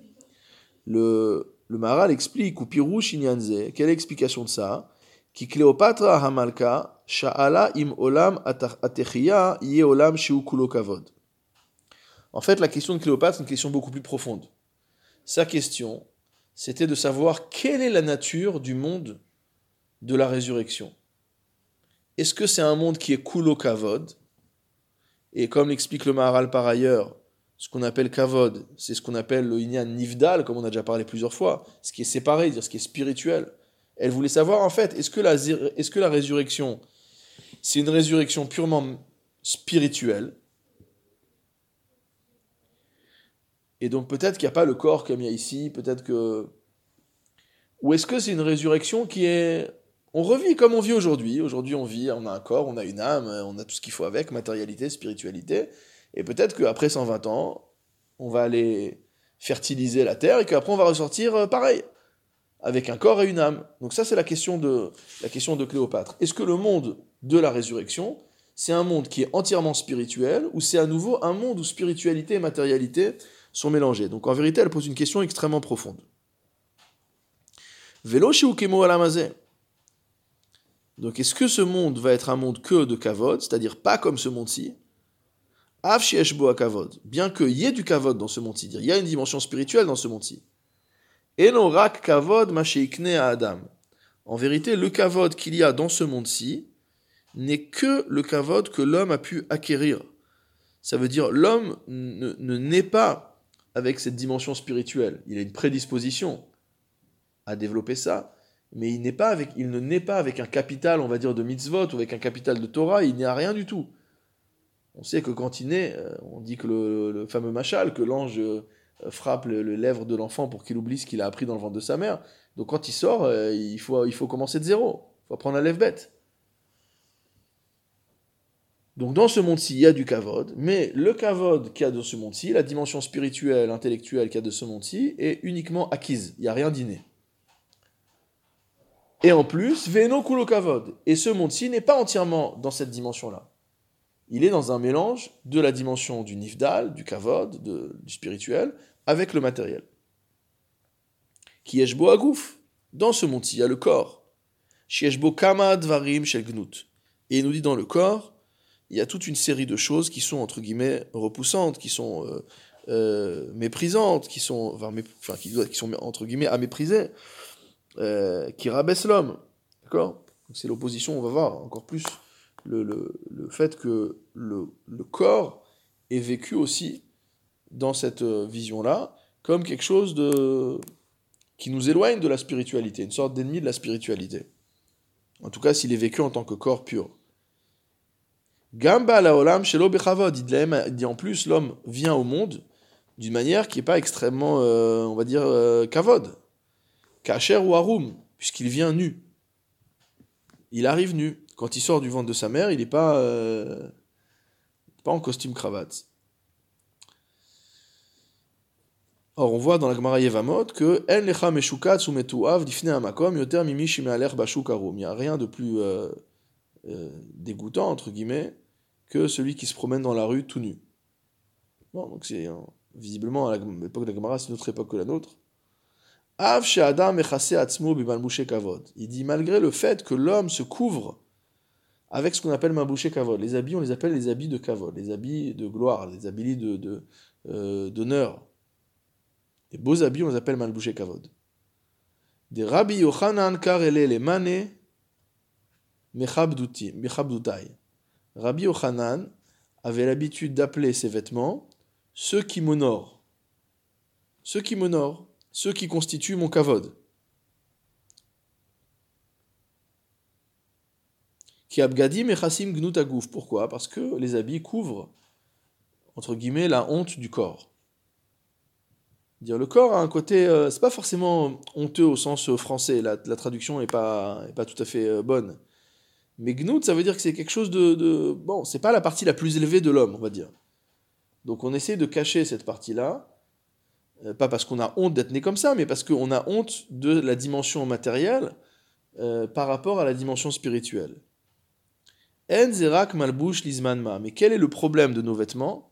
A: Le, le Maharal explique, ou Pirou Shinyanze, quelle est l'explication de ça? Hamalka, Sha'ala im olam ye olam kavod. En fait, la question de Cléopâtre est une question beaucoup plus profonde. Sa question, c'était de savoir quelle est la nature du monde de la résurrection. Est-ce que c'est un monde qui est kulo kavod? Et comme l'explique le Maharal par ailleurs, ce qu'on appelle kavod, c'est ce qu'on appelle le inyan nivdal, comme on a déjà parlé plusieurs fois, ce qui est séparé, dire ce qui est spirituel. Elle voulait savoir en fait, est-ce que la, est-ce que la résurrection, c'est une résurrection purement spirituelle? Et donc peut-être qu'il n'y a pas le corps comme il y a ici, peut-être que... Ou est-ce que c'est une résurrection qui est on revit comme on vit aujourd'hui. Aujourd'hui, on vit, on a un corps, on a une âme, on a tout ce qu'il faut avec, matérialité, spiritualité. Et peut-être qu'après 120 ans, on va aller fertiliser la terre et qu'après on va ressortir euh, pareil, avec un corps et une âme. Donc ça, c'est la question de la question de Cléopâtre. Est-ce que le monde de la résurrection, c'est un monde qui est entièrement spirituel ou c'est à nouveau un monde où spiritualité et matérialité sont mélangées? Donc en vérité, elle pose une question extrêmement profonde. Velo shiukemo alamazé. Donc est-ce que ce monde va être un monde que de kavod, c'est-à-dire pas comme ce monde-ci? Av kavod. Bien qu'il y ait du kavod dans ce monde-ci, il y a une dimension spirituelle dans ce monde-ci. Kavod Adam. En vérité, le kavod qu'il y a dans ce monde-ci n'est que le kavod que l'homme a pu acquérir. Ça veut dire l'homme ne, ne naît pas avec cette dimension spirituelle. Il a une prédisposition à développer ça, mais il, n'est pas avec, il ne naît pas avec un capital, on va dire, de mitzvot ou avec un capital de Torah, il n'est à rien du tout. On sait que quand il naît, euh, on dit que le, le fameux machal, que l'ange euh, frappe le, le lèvre de l'enfant pour qu'il oublie ce qu'il a appris dans le ventre de sa mère. Donc quand il sort, euh, il, faut, il faut commencer de zéro. Il faut apprendre la lève bête. Donc dans ce monde-ci, il y a du kavod, mais le kavod qu'il y a dans ce monde-ci, la dimension spirituelle, intellectuelle qu'il y a de ce monde-ci, est uniquement acquise. Il n'y a rien d'inné. Et en plus, Veno Kulo Kavod. Et ce monde-ci n'est pas entièrement dans cette dimension-là. Il est dans un mélange de la dimension du Nifdal, du Kavod, du spirituel, avec le matériel. Qui Eshbo Agouf. Dans ce monde-ci, il y a le corps. Shieshbo Kama Dvarim Shel Gnut. Et il nous dit dans le corps, il y a toute une série de choses qui sont, entre guillemets, repoussantes, qui sont euh, euh, méprisantes, qui sont, entre guillemets, à mépriser euh, qui rabaisse l'homme. D'accord? C'est l'opposition, on va voir encore plus le, le- le fait que le, corps est vécu aussi dans cette euh, vision-là comme quelque chose qui nous éloigne de la spiritualité, une sorte d'ennemi de la spiritualité. En tout cas, s'il est vécu en tant que corps pur. Gamba la olam shelo bechavod. Il dit en plus, l'homme vient au monde d'une manière qui n'est pas extrêmement, euh, on va dire, euh, kavod. Kacher ou Haroum, puisqu'il vient nu. Il arrive nu. Quand il sort du ventre de sa mère, il n'est pas, euh, pas en costume cravate. Or, on voit dans la Gemara Yevamot que En lecha meshukatz ou metuav difne amakom yoter mimi shimealer bashuk harum. Il n'y a rien de plus euh, euh, dégoûtant, entre guillemets, que celui qui se promène dans la rue tout nu. Bon, donc c'est visiblement à l'époque de la Gemara, c'est une autre époque que la nôtre. Av bimalbouché kavod. Il dit malgré le fait que l'homme se couvre avec ce qu'on appelle malbouché kavod. Les habits, on les appelle les habits de kavod, les habits de gloire, les habits de de, euh, d'honneur. Les beaux habits, on les appelle malbouché kavod. Des Rabbi Yochanan karele les mane mechabdutai. Rabbi Yochanan avait l'habitude d'appeler ses vêtements ceux qui m'honorent. Ceux qui m'honorent ceux qui constituent mon kavod. Qui abgadim et chassim gnut agouf. Pourquoi? Parce que les habits couvrent, entre guillemets, la honte du corps. Dire le corps a un côté, euh, c'est pas forcément honteux au sens euh, français, la, traduction est pas, pas tout à fait euh, bonne. Mais gnut, ça veut dire que c'est quelque chose de, de bon, c'est pas la partie la plus élevée de l'homme, on va dire. Donc on essaie de cacher cette partie-là, euh, pas parce qu'on a honte d'être né comme ça, mais parce qu'on a honte de la dimension matérielle par rapport à la dimension spirituelle. En zerak malbouche lizmanma. Mais quel est le problème de nos vêtements?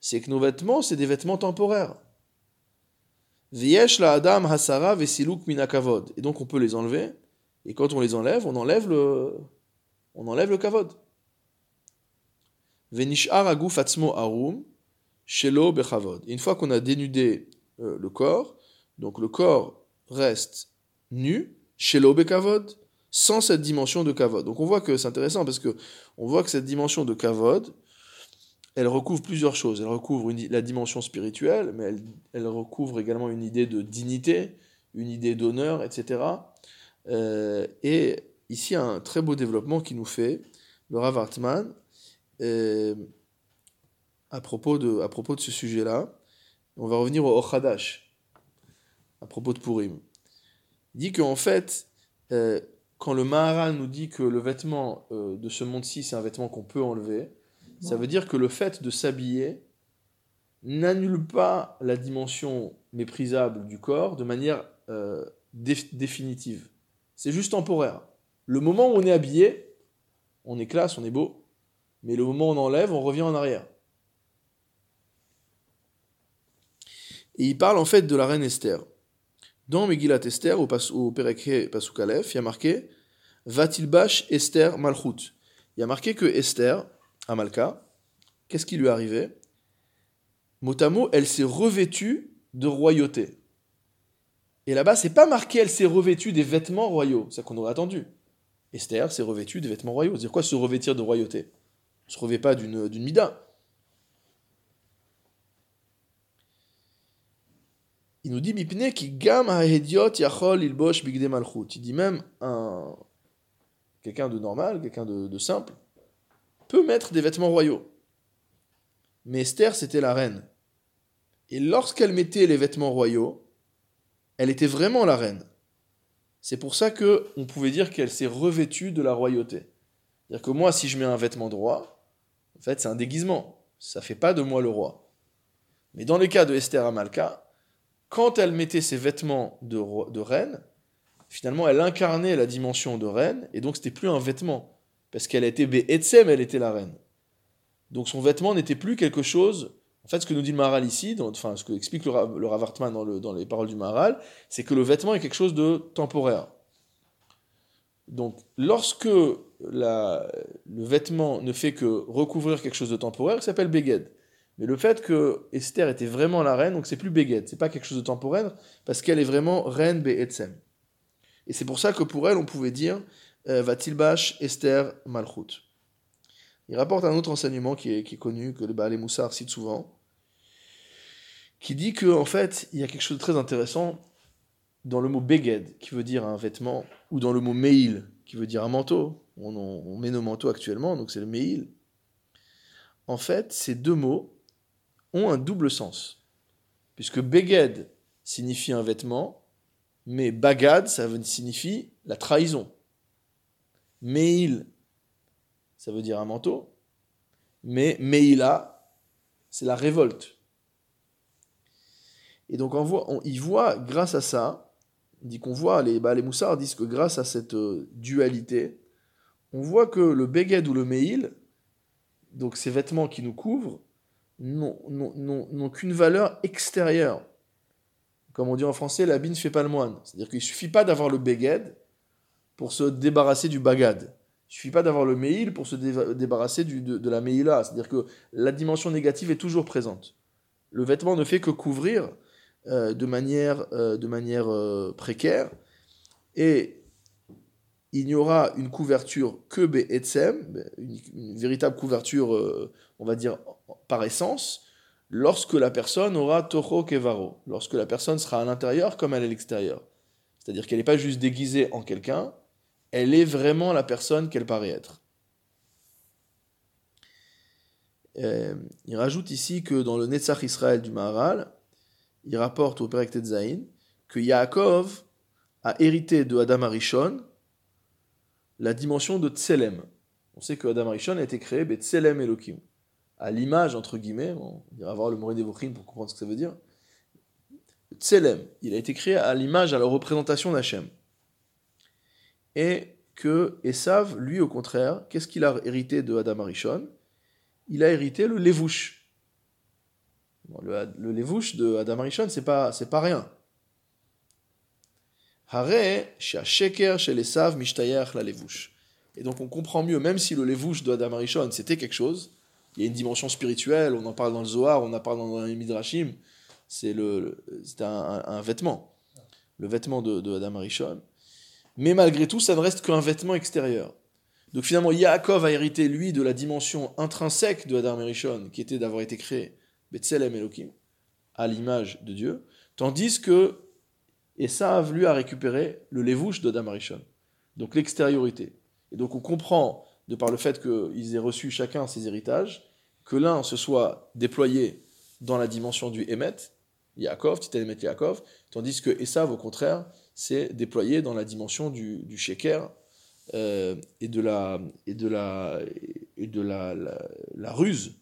A: C'est que nos vêtements, c'est des vêtements temporaires. Viesh la adam hasara vesiluk. Et donc on peut les enlever. Et quand on les enlève, on enlève le, on enlève le kavod. Venishar aguf atzmo arum. Shelo bechavod. Une fois qu'on a dénudé euh, le corps, donc le corps reste nu, shelo bekavod, sans cette dimension de kavod. Donc on voit que c'est intéressant parce que on voit que cette dimension de kavod, elle recouvre plusieurs choses. Elle recouvre la dimension spirituelle, mais elle, elle recouvre également une idée de dignité, une idée d'honneur, etc. Euh, et ici un très beau développement qui nous fait le Rav Hartman. euh, à propos de, à propos de ce sujet-là. On va revenir au Ochadash, à propos de Purim. Il dit qu'en fait, euh, quand le Maharal nous dit que le vêtement euh, de ce monde-ci, c'est un vêtement qu'on peut enlever, ça veut dire que le fait de s'habiller n'annule pas la dimension méprisable du corps de manière euh, déf- définitive. C'est juste temporaire. Le moment où on est habillé, on est classe, on est beau, mais le moment où on enlève, on revient en arrière. Et il parle en fait de la reine Esther. Dans Megillat Esther, au, Aleph, il y a marqué Vatilbash Esther Malchut. Il y a marqué que Esther, à Malka, qu'est-ce qui lui est arrivé? Mot à mot, elle s'est revêtue de royauté. Et là-bas, c'est pas marqué elle s'est revêtue des vêtements royaux, c'est ça qu'on aurait attendu. Esther s'est revêtue des vêtements royaux. C'est-à-dire quoi se revêtir de royauté? On se revêt pas d'une mida. Il nous dit Mipne ki gam ha'hediot yachol ilbosh bigde malchut. Il dit même un quelqu'un de normal, quelqu'un de, de simple, peut mettre des vêtements royaux. Mais Esther, c'était la reine. Et lorsqu'elle mettait les vêtements royaux, elle était vraiment la reine. C'est pour ça que on pouvait dire qu'elle s'est revêtue de la royauté. C'est-à-dire que moi, si je mets un vêtement de roi, en fait, c'est un déguisement. Ça fait pas de moi le roi. Mais dans le cas de Esther Amalka, quand elle mettait ses vêtements de, reine, finalement, elle incarnait la dimension de reine, et donc c'était plus un vêtement. Parce qu'elle était Be'etzem, elle était la reine. Donc son vêtement n'était plus quelque chose. En fait, ce que nous dit le Maharal ici, dans- enfin, ce que explique le, Ra- le Rav Hartman dans, le- dans les paroles du Maharal, c'est que le vêtement est quelque chose de temporaire. Donc, lorsque le vêtement ne fait que recouvrir quelque chose de temporaire, ça s'appelle Beged. Mais le fait que Esther était vraiment la reine, donc c'est plus Beged, c'est pas quelque chose de temporaire, parce qu'elle est vraiment reine Be'etzem. Et c'est pour ça que pour elle, on pouvait dire euh, Vatilbash Esther Malchut. Il rapporte un autre enseignement qui est, connu, que le Baal et Moussar cite souvent, qui dit que en fait, il y a quelque chose de très intéressant dans le mot Beged, qui veut dire un vêtement, ou dans le mot Meil, qui veut dire un manteau. On- on met nos manteaux actuellement, donc c'est le Meil. En fait, ces deux mots ont un double sens. Puisque Beged signifie un vêtement, mais Bagad, ça signifie la trahison. Meil, ça veut dire un manteau, mais Meila, c'est la révolte. Et donc on voit, grâce à ça, on dit qu'on voit, les, bah, Moussards disent que grâce à cette euh, dualité, on voit que le Beged ou le Meil, donc ces vêtements qui nous couvrent, n'ont- qu'une valeur extérieure. Comme on dit en français, l'habit ne fait pas le moine. C'est-à-dire qu'il suffit pas d'avoir le Beged pour se débarrasser du Bagad. Il suffit pas d'avoir le Meil pour se dé- débarrasser de, la Meila. C'est-à-dire que la dimension négative est toujours présente. Le vêtement ne fait que couvrir euh, de manière, euh, euh, précaire. Et il n'y aura une couverture que Be'etzem, une, véritable couverture, on va dire, par essence, lorsque la personne aura Toho Kevaro, lorsque la personne sera à l'intérieur comme elle est à l'extérieur. C'est-à-dire qu'elle n'est pas juste déguisée en quelqu'un, elle est vraiment la personne qu'elle paraît être. Euh, il rajoute ici que dans le Netzach Israël du Maharal, il rapporte au Perek Tetzaïn que Yaakov a hérité de Adam Arishon la dimension de Tselem. On sait que Adam Arishon a été créé Tselem Elohim, à l'image, entre guillemets, on ira voir le Moré Devochim pour comprendre ce que ça veut dire. Tselem, il a été créé à l'image, à la représentation d'Hachem. Et que Esav, lui, au contraire, qu'est-ce qu'il a hérité de Adam Arishon? Il a hérité le Levouche. Bon, le, le de Adam Arishon, c'est pas, c'est pas rien. Sheker chez Esav, la. Et donc on comprend mieux, même si le Levouche de Adam Arishon, c'était quelque chose, il y a une dimension spirituelle, on en parle dans le Zohar, on en parle dans les Midrashim, c'est le, un vêtement, le vêtement de, de Adam Arishon. Mais malgré tout, ça ne reste qu'un vêtement extérieur. Donc finalement, Yaakov a hérité, lui, de la dimension intrinsèque de Adam Arishon, qui était d'avoir été créé Betselem Elohim, à l'image de Dieu, tandis que Esav, lui, a récupéré le lévouche d'Adam Arishon, donc l'extériorité. Et donc on comprend, de par le fait qu'ils aient reçu chacun ses héritages, que l'un se soit déployé dans la dimension du Emet, Yaakov, Titan Emet Yaakov, tandis que Esav, au contraire, s'est déployé dans la dimension du, du euh, et de la, et de la, et de la, la, ruse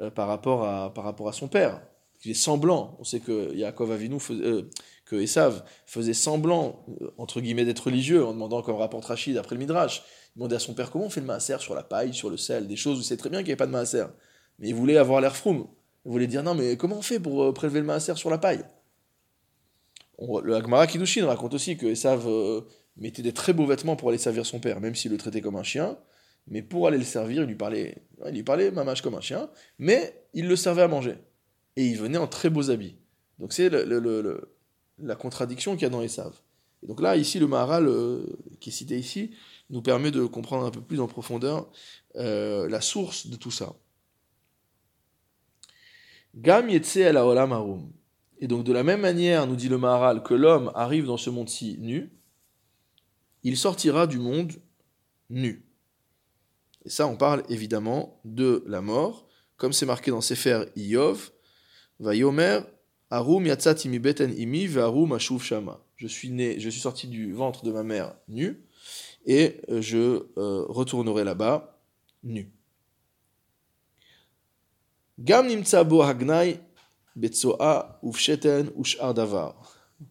A: euh, par, rapport à, par rapport à son père. Il est semblant. On sait que Yaakov Avinu, fais- euh, que Esav faisait semblant, entre guillemets, d'être religieux en demandant, comme rapporte Rachid après le Midrash, il demandait à son père comment on fait le maaser sur la paille, sur le sel, des choses où c'est très bien qu'il n'y ait pas de maaser. Mais il voulait avoir l'air froum. Il voulait dire non, mais comment on fait pour euh, prélever le maaser sur la paille? Le Agmara Kiddushin raconte aussi que Esav euh, mettait des très beaux vêtements pour aller servir son père, même s'il le traitait comme un chien. Mais pour aller le servir, il lui parlait, il lui parlait mamache comme un chien, mais il le servait à manger. Et il venait en très beaux habits. Donc c'est la contradiction qu'il y a dans Esav. Et donc là, ici, le Maharal euh, qui est cité ici nous permet de comprendre un peu plus en profondeur la source de tout ça. Gam el haolam harum. Et donc de la même manière, nous dit le Maharal, que l'homme arrive dans ce monde-ci nu, il sortira du monde nu. Et ça, on parle évidemment de la mort, comme c'est marqué dans Sefer Iyov, Vayomer Harum yatzat imi beten imi ve'harum ashuv shama. Je suis né, je suis sorti du ventre de ma mère nu, et euh, je euh, retournerai là-bas nu.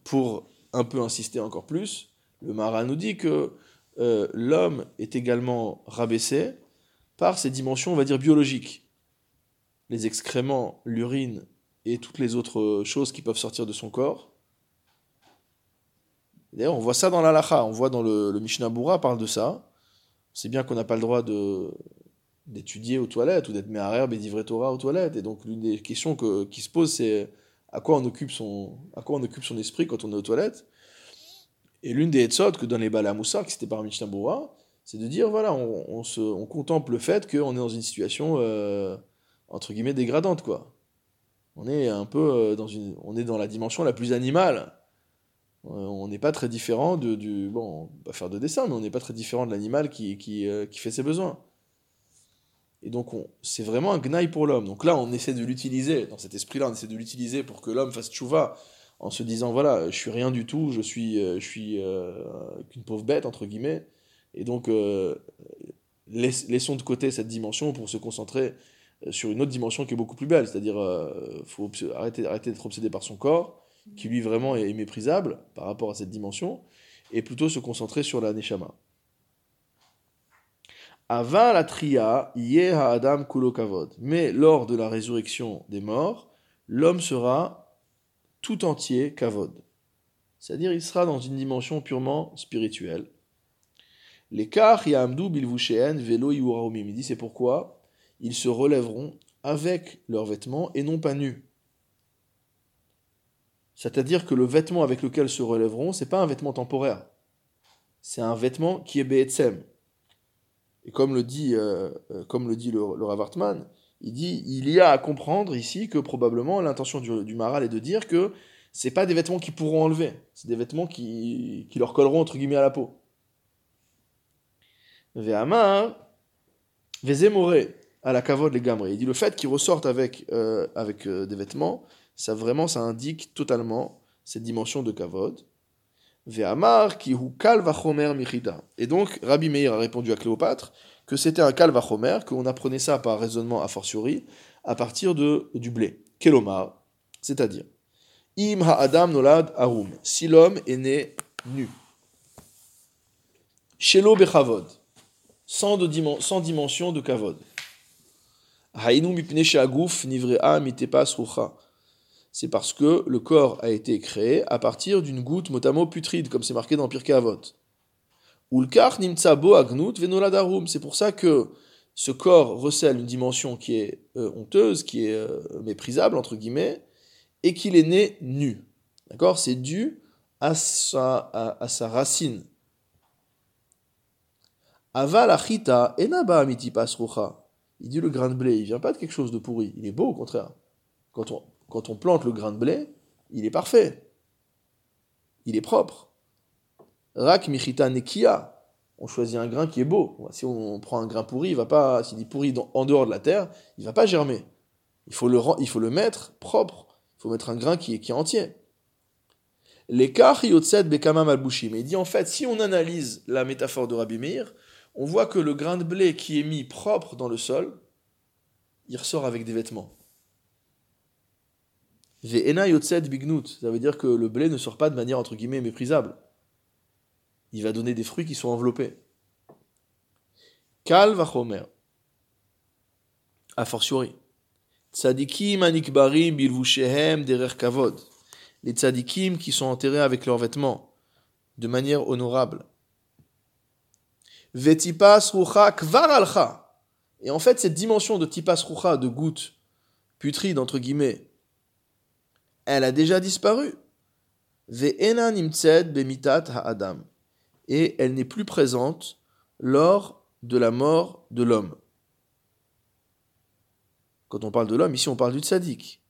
A: Pour un peu insister encore plus, le Mara nous dit que euh, l'homme est également rabaissé par ses dimensions, on va dire, biologiques. Les excréments, l'urine et toutes les autres choses qui peuvent sortir de son corps. D'ailleurs, on voit ça dans l'alacha, on voit dans le, le Mishnah Bura parle de ça. C'est bien qu'on n'a pas le droit de d'étudier aux toilettes ou d'être méharère et Torah aux toilettes. Et donc l'une des questions que- qui se pose, c'est à quoi on occupe son à quoi on occupe son esprit quand on est aux toilettes? Et l'une des etzot que donne les Bala Moussa, qui c'était par Mishnah c'est de dire voilà, on, on se, on contemple le fait qu'on est dans une situation euh, entre guillemets dégradante quoi. On est un peu euh, dans une, on est dans la dimension la plus animale. Euh, on n'est pas très différent de, du bon, on va faire de dessin, mais on n'est pas très différent de l'animal qui qui, qui fait ses besoins. Et donc, on- c'est vraiment un gnaille pour l'homme. Donc là, on essaie de l'utiliser, dans cet esprit-là, on essaie de l'utiliser pour que l'homme fasse tchouva en se disant voilà, je suis rien du tout, je suis, euh, je suis euh, qu'une pauvre bête, entre guillemets. Et donc, euh, laiss- laissons de côté cette dimension pour se concentrer sur une autre dimension qui est beaucoup plus belle. C'est-à-dire, euh, faut arrêter, arrêter d'être obsédé par son corps, qui lui vraiment est méprisable par rapport à cette dimension, et plutôt se concentrer sur la neshama. Avant la tria, adam kulo kavod. Mais lors de la résurrection des morts, l'homme sera tout entier kavod. C'est-à-dire, il sera dans une dimension purement spirituelle. Les kach yamdu bilvushéen velo yuraumim. Il dit c'est pourquoi ils se relèveront avec leurs vêtements et non pas nus. C'est-à-dire que le vêtement avec lequel se relèveront, c'est pas un vêtement temporaire. C'est un vêtement qui est be'etzem. Et comme le dit, euh, euh, comme le, dit Hartman, il dit il y a à comprendre ici que probablement l'intention du, du Maral est de dire que c'est pas des vêtements qui pourront enlever, c'est des vêtements qui, qui leur colleront entre guillemets à la peau. Ve'amar, vezemore, à la kavod les gamres. Il dit le fait qu'ils ressortent avec, euh, avec des vêtements, ça vraiment ça indique totalement cette dimension de kavod. Ki hu. Et donc, Rabbi Meir a répondu à Cléopâtre que c'était un kal vachomer, qu'on apprenait ça par raisonnement a fortiori, à partir de, du blé. Kelomar, c'est-à-dire, im ha'adam nolad arum, si l'homme est né nu. Shelo bechavod, sans, de dimen- sans dimension de kavod. Hainu mipne she'aguf nivrea mitepas rucha c'est parce que le corps a été créé à partir d'une goutte motamo putride, comme c'est marqué dans Pirkei Avot. Ulkar nimtsa bo agnut venoladarum. C'est pour ça que ce corps recèle une dimension qui est euh, honteuse, qui est euh, méprisable, entre guillemets, et qu'il est né nu. D'accord? C'est dû à sa, à, sa racine. Aval achita enaba amiti. Il dit le grain de blé, il vient pas de quelque chose de pourri, il est beau au contraire. Quand on, quand on plante le grain de blé, il est parfait. Il est propre. Rak michita nekia. On choisit un grain qui est beau. Si on prend un grain pourri, il va pas. S'il est pourri en dehors de la terre, il va pas germer. Il faut le, il faut le mettre propre. Il faut mettre un grain qui est, qui est entier. Les yotzed bekama malbushim. Et il dit en fait, si on analyse la métaphore de Rabbi Meir, on voit que le grain de blé qui est mis propre dans le sol, il ressort avec des vêtements. Ça veut dire que le blé ne sort pas de manière entre guillemets méprisable. Il va donner des fruits qui sont enveloppés. Kal vachomer. A fortiori. Tzadikim anikbarim bilvushehem derer kavod. les tzadikim qui sont enterrés avec leurs vêtements, de manière honorable. Vetipas rucha kvar alcha. Et en fait, cette dimension de tipas rucha, de goutte putride, entre guillemets, elle a déjà disparu. Et elle n'est plus présente lors de la mort de l'homme. Quand on parle de l'homme, ici on parle du tzaddik.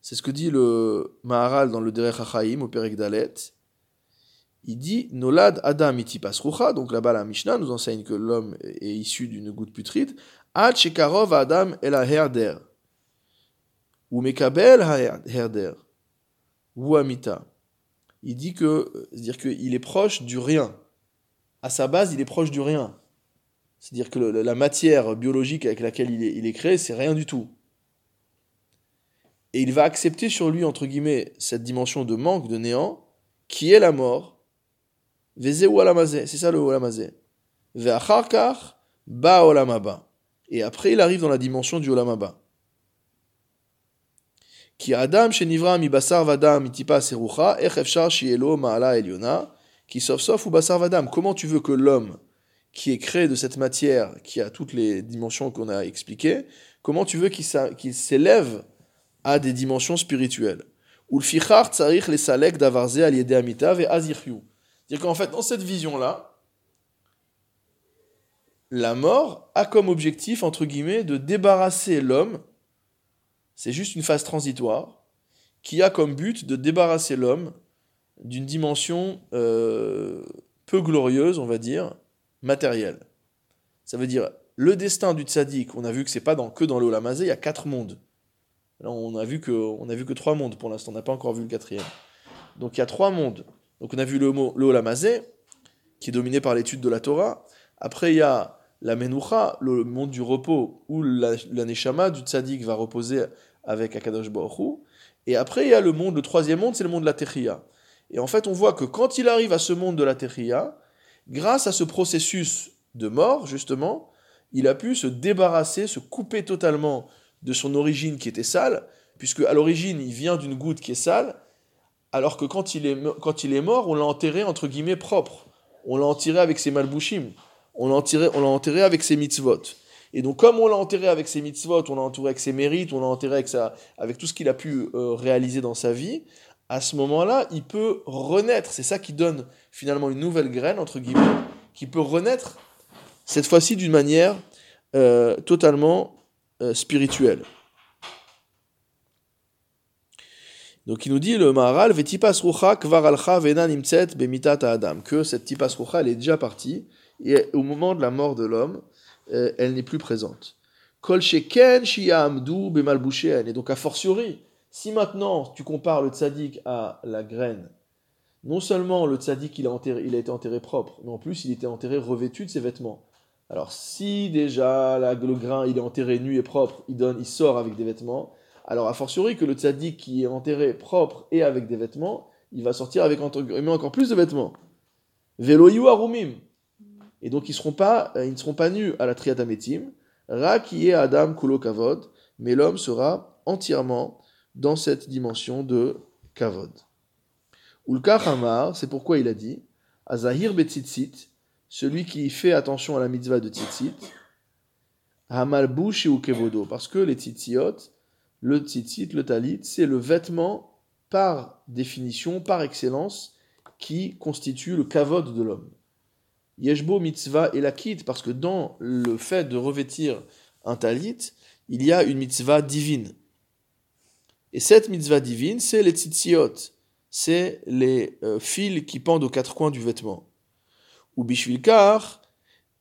A: C'est ce que dit le Maharal dans le Derech HaChaim au Perek Dalet. Il dit Nolad Adam iti pasrucha, donc là-bas la Mishnah nous enseigne que l'homme est issu d'une goutte putride. Ad Adam herder. Ou mekabel herder. Ou amita. Il dit que, c'est-à-dire qu'il est proche du rien. À sa base, il est proche du rien. C'est-à-dire que la matière biologique avec laquelle il est, il créé, c'est rien du tout. Et il va accepter sur lui, entre guillemets, cette dimension de manque, de néant, qui est la mort. Ou c'est ça le ba. Et après, il arrive dans la dimension du olamaba. Ki adam shenivra mi basar vadam itipa serucha, ech efshar shielo ma'ala eliona, qui sauf sauf ou basar vadam. Comment tu veux que l'homme qui est créé de cette matière, qui a toutes les dimensions qu'on a expliquées, comment tu veux qu'il s'élève à des dimensions spirituelles? Les salek d'avarze amitav et C'est-à-dire qu'en fait, dans cette vision-là, la mort a comme objectif, entre guillemets, de débarrasser l'homme, c'est juste une phase transitoire, qui a comme but de débarrasser l'homme d'une dimension euh, peu glorieuse, on va dire, matériel. Ça veut dire, le destin du tzaddik, on a vu que c'est pas dans, que dans le il y a quatre mondes. Là, on a vu que, on a vu que trois mondes pour l'instant, on n'a pas encore vu le quatrième. Donc il y a trois mondes. Donc on a vu le qui est dominé par l'étude de la Torah. Après, il y a la Menucha, le monde du repos, où la, Neshama du tzaddik va reposer avec Akadosh Baruch Et après, il y a le monde, le troisième monde, c'est le monde de la Techia. Et en fait, on voit que quand il arrive à ce monde de la Techia, grâce à ce processus de mort, justement, il a pu se débarrasser, se couper totalement de son origine qui était sale, puisque à l'origine, il vient d'une goutte qui est sale, alors que quand il est, quand il est mort, on l'a enterré entre guillemets propre. On l'a enterré avec ses malbouchim. On l'a enterré, on enterré avec ses mitzvot. Et donc, comme on l'a enterré avec ses mitzvot, on l'a entouré avec ses mérites, on l'a enterré avec, sa, avec tout ce qu'il a pu euh, réaliser dans sa vie, à ce moment-là, il peut renaître. C'est ça qui donne finalement une nouvelle graine, entre guillemets, qui peut renaître, cette fois-ci d'une manière euh, totalement euh, spirituelle. Donc il nous dit le Maharal, adam, que cette tipas rucha, est déjà partie, et au moment de la mort de l'homme, elle n'est plus présente. Kol sheken Et donc a fortiori, si maintenant tu compares le tzaddik à la graine, non seulement le tzaddik il a, enterré, été enterré propre, mais en plus il était enterré revêtu de ses vêtements. Alors si déjà le grain il est enterré nu et propre, il il sort avec des vêtements, alors a fortiori que le tzaddik qui est enterré propre et avec des vêtements, il va sortir avec encore plus de vêtements. Veloyu arumim. Et donc euh, ils ne seront pas nus à la triatametim. Ra qui est Adam kulo kavod, mais l'homme sera entièrement dans cette dimension de kavod. Ulka Hamar, c'est pourquoi il a dit Azahir betzitzit, celui qui fait attention à la mitzvah de tzitzit, Hamal bouche ou kevodo, parce que les tzitziot, le tzitzit, le talit, c'est le vêtement par définition, par excellence, qui constitue le kavod de l'homme. Yeshbo mitzvah et la parce que dans le fait de revêtir un talit, il y a une mitzvah divine. Et cette mitzvah divine, c'est les tzitziot, c'est les euh, fils qui pendent aux quatre coins du vêtement. Ou bishvilkar,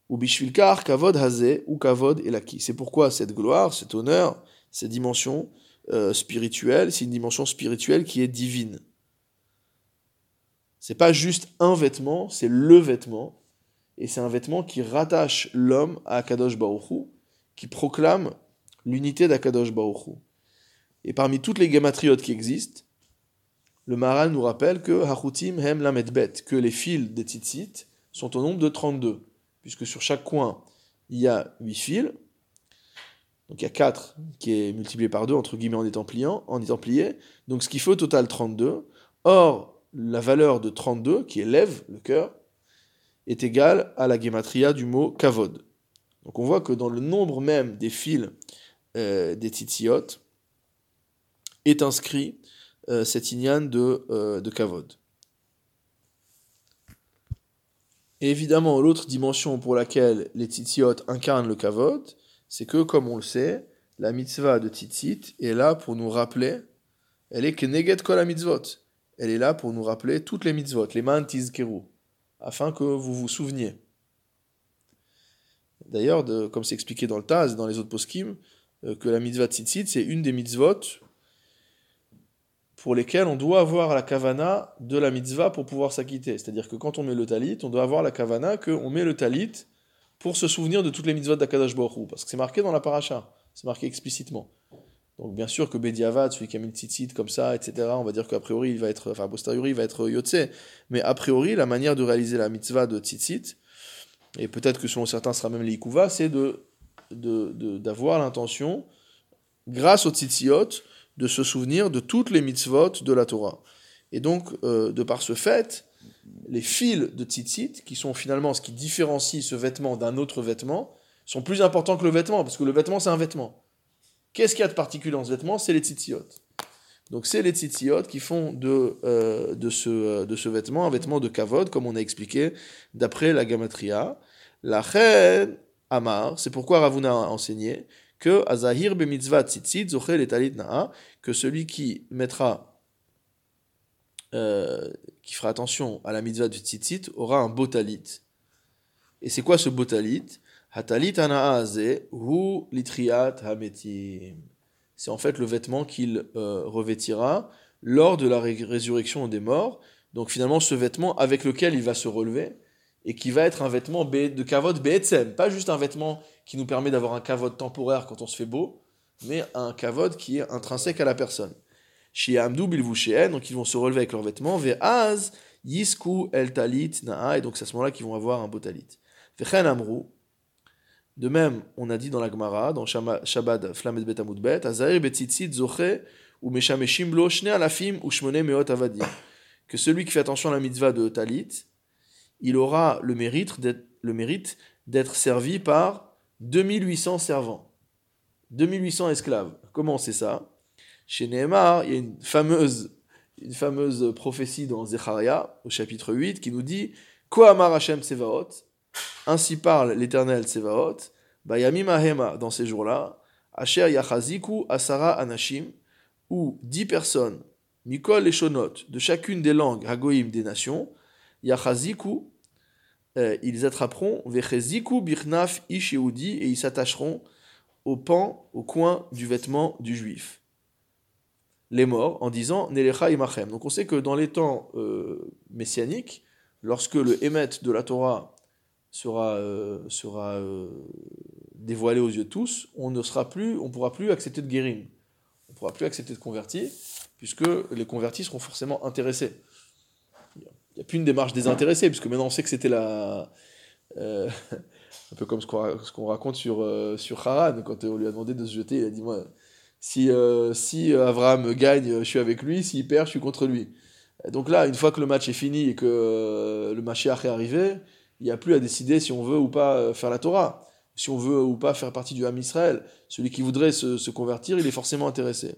A: ou bishvilkar, kavod hazé, ou kavod elaki. C'est pourquoi cette gloire, cet honneur, cette dimension euh, spirituelle, c'est une dimension spirituelle qui est divine. C'est pas juste un vêtement, c'est le vêtement, et c'est un vêtement qui rattache l'homme à Akadosh Baruch qui proclame l'unité d'Akadosh Baruch et parmi toutes les gematriotes qui existent, le Maral nous rappelle que Hachutim hem que les fils des tzitzit sont au nombre de 32, puisque sur chaque coin, il y a 8 fils. Donc il y a 4 qui est multiplié par 2, entre guillemets, en étant, pliant, en étant. Donc ce qui fait au total 32. Or, la valeur de 32, qui est lève, le cœur, est égale à la gematria du mot kavod. Donc on voit que dans le nombre même des fils euh, des titiot est inscrit euh, cet inyan de, euh, de kavod. Évidemment, l'autre dimension pour laquelle les titiot incarnent le kavod, c'est que, comme on le sait, la mitzvah de tzitzit est là pour nous rappeler, elle est keneget kol mitzvot. Elle est là pour nous rappeler toutes les mitzvot, les man tizkeru, afin que vous vous souveniez. D'ailleurs, comme c'est expliqué dans le Taz et dans les autres poskim, euh, que la mitzvah tzitzit, c'est une des mitzvot pour lesquelles on doit avoir la kavana de la mitzvah pour pouvoir s'acquitter. C'est-à-dire que quand on met le talit, on doit avoir la kavana qu'on met le talit pour se souvenir de toutes les mitzvot d'Akadash Baruch parce que c'est marqué dans la paracha, c'est marqué explicitement. Donc bien sûr que Bediavad, celui qui a mis le tzitzit comme ça, etc., on va dire qu'a priori il va être, enfin a posteriori il va être yotze, mais a priori la manière de réaliser la mitzvah de tzitzit, et peut-être que selon certains sera même l'ikuva, c'est de, d'avoir l'intention, grâce au tzitziot, de se souvenir de toutes les mitzvot de la Torah. Et donc, euh, de par ce fait, les fils de tzitzit, qui sont finalement ce qui différencie ce vêtement d'un autre vêtement, sont plus importants que le vêtement, parce que le vêtement, c'est un vêtement. Qu'est-ce qu'il y a de particulier dans ce vêtement? C'est les tzitziot. Donc c'est les tzitziot qui font de, euh, de, ce, euh, de ce vêtement un vêtement de kavod, comme on a expliqué d'après la gamatria. La reine Amar, c'est pourquoi Ravuna a enseigné que Azahir be mitzvah tzitzit zochel et na'a, que celui qui mettra, euh, qui fera attention à la mitzvah du tzitzit aura un beau talit. Et c'est quoi ce beau talit? Hatalit hu litriat hametim. C'est en fait le vêtement qu'il euh, revêtira lors de la résurrection des morts. Donc finalement, ce vêtement avec lequel il va se relever et qui va être un vêtement de kavod be'etzem, pas juste un vêtement qui nous permet d'avoir un kavod temporaire quand on se fait beau, mais un kavod qui est intrinsèque à la personne. Chez Amdou Bilvouchéen, donc ils vont se relever avec leurs vêtements, ve'az yisku el et donc c'est à ce moment-là qu'ils vont avoir un beau talit. De même, on a dit dans la Gemara, dans Shabbat Flamet Bet Bet, Azair Betzitzit Zoche ou Meshameshim Lo Shne Alafim ou Shmone Meot Avadim, que celui qui fait attention à la mitzvah de Talit, il aura le mérite d'être, le mérite d'être servi par 2800 servants, 2800 esclaves. Comment c'est ça? Chez Nehemar, il y a une fameuse, une fameuse prophétie dans Zecharia, au chapitre 8, qui nous dit Quoi Amar Hashem Sevaot ainsi parle l'Éternel Tsevaot, Bayamim Ahema, dans ces jours-là, Asher Yachaziku Asara Anashim, où dix personnes, Mikol et Shonot, de chacune des langues Hagoïm des nations, Yachaziku, euh, ils attraperont Vecheziku Birnaf Ish et ils s'attacheront au pan, au coin du vêtement du juif. Les morts, en disant Nelecha Imachem. Donc on sait que dans les temps euh, messianiques, lorsque le Emet de la Torah sera, euh, sera euh, dévoilé aux yeux de tous, on ne sera plus, on pourra plus accepter de guérir. On ne pourra plus accepter de convertir, puisque les convertis seront forcément intéressés. Il n'y a plus une démarche désintéressée, puisque maintenant on sait que c'était la... Euh, un peu comme ce qu'on raconte sur, sur Haran, quand on lui a demandé de se jeter, il a dit, moi, si, si Abraham gagne, je suis avec lui, s'il perd, je suis contre lui. donc là, une fois que le match est fini et que le Mashiach est arrivé, il n'y a plus à décider si on veut ou pas euh, faire la Torah, si on veut ou pas faire partie du Ham Israël. Celui qui voudrait se, convertir, il est forcément intéressé.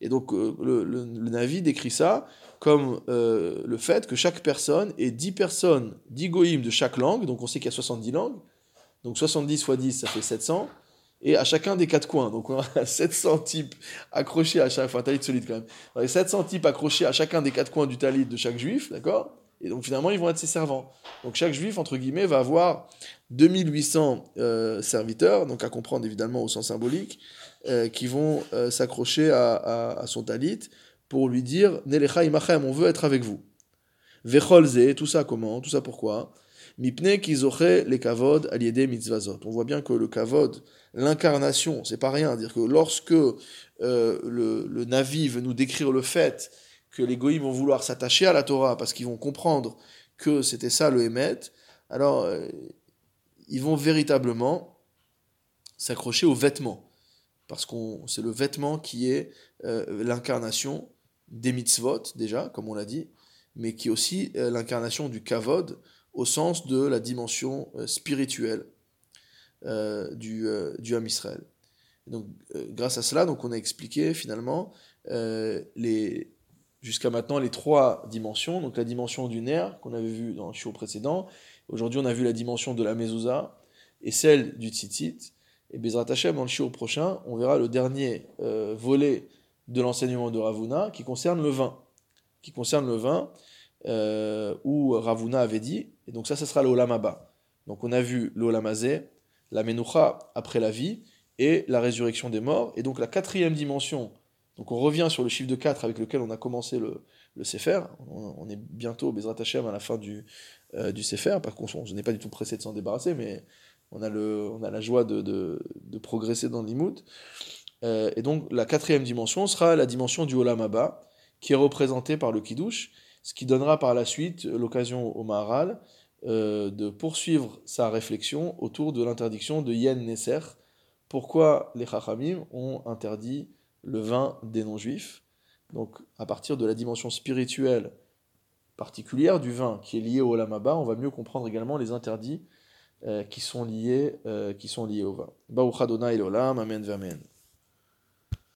A: Et donc euh, le, Navi décrit ça comme euh, le fait que chaque personne ait 10 personnes, 10 goïms de chaque langue, donc on sait qu'il y a 70 langues, donc 70 fois 10, ça fait 700, et à chacun des quatre coins. Donc on a 700 types accrochés à chaque... Enfin, talit solide quand même. On a 700 types accrochés à chacun des quatre coins du talit de chaque juif, d'accord? Et donc finalement, ils vont être ses servants. Donc chaque juif, entre guillemets, va avoir 2800 euh, serviteurs, donc à comprendre évidemment au sens symbolique, euh, qui vont euh, s'accrocher à, son talit pour lui dire Nelecha imachem, on veut être avec vous. Vecholze, tout ça comment Tout ça pourquoi? Mipne kizoche les kavod aliede. On voit bien que le kavod, l'incarnation, c'est pas rien. Dire que lorsque le, le Navi veut nous décrire le fait que les goïms vont vouloir s'attacher à la Torah parce qu'ils vont comprendre que c'était ça le Hémet, alors euh, ils vont véritablement s'accrocher aux vêtements. parce que c'est le vêtement qui est euh, l'incarnation des mitzvot, déjà, comme on l'a dit, mais qui est aussi euh, l'incarnation du kavod, au sens de la dimension spirituelle du, du Israël. donc, grâce à cela, donc, on a expliqué finalement les, jusqu'à maintenant les trois dimensions. Donc la dimension du nerf qu'on avait vu dans le show précédent. Aujourd'hui, on a vu la dimension de la mezouza et celle du tzitzit. Et Bezrat Hashem, dans le show prochain, on verra le dernier euh, volet de l'enseignement de Ravuna qui concerne le vin. Qui concerne le vin, euh, où Ravuna avait dit, et donc ça, ça sera le Donc on a vu l'Olamazé, la Menoucha après la vie, et la résurrection des morts. Et donc la quatrième dimension, donc on revient sur le chiffre de 4 avec lequel on a commencé le, Sefer. On, est bientôt, Bezrat Hashem, à la fin du, euh, du Sefer. Par contre, je n'ai pas du tout pressé de s'en débarrasser, mais on a, on la joie de, de, progresser dans l'imout. Euh, et donc la quatrième dimension sera la dimension du Olam Abba, qui est représentée par le Kiddush, ce qui donnera par la suite l'occasion au Maharal euh, de poursuivre sa réflexion autour de l'interdiction de Yen Nesser. Pourquoi les Chachamim ont interdit le vin des non-juifs Donc à partir de la dimension spirituelle particulière du vin qui est lié au Olam Abba, on va mieux comprendre également les interdits euh, qui, sont liés, euh, qui sont liés au vin. Baruch Adonai Amen, Amen.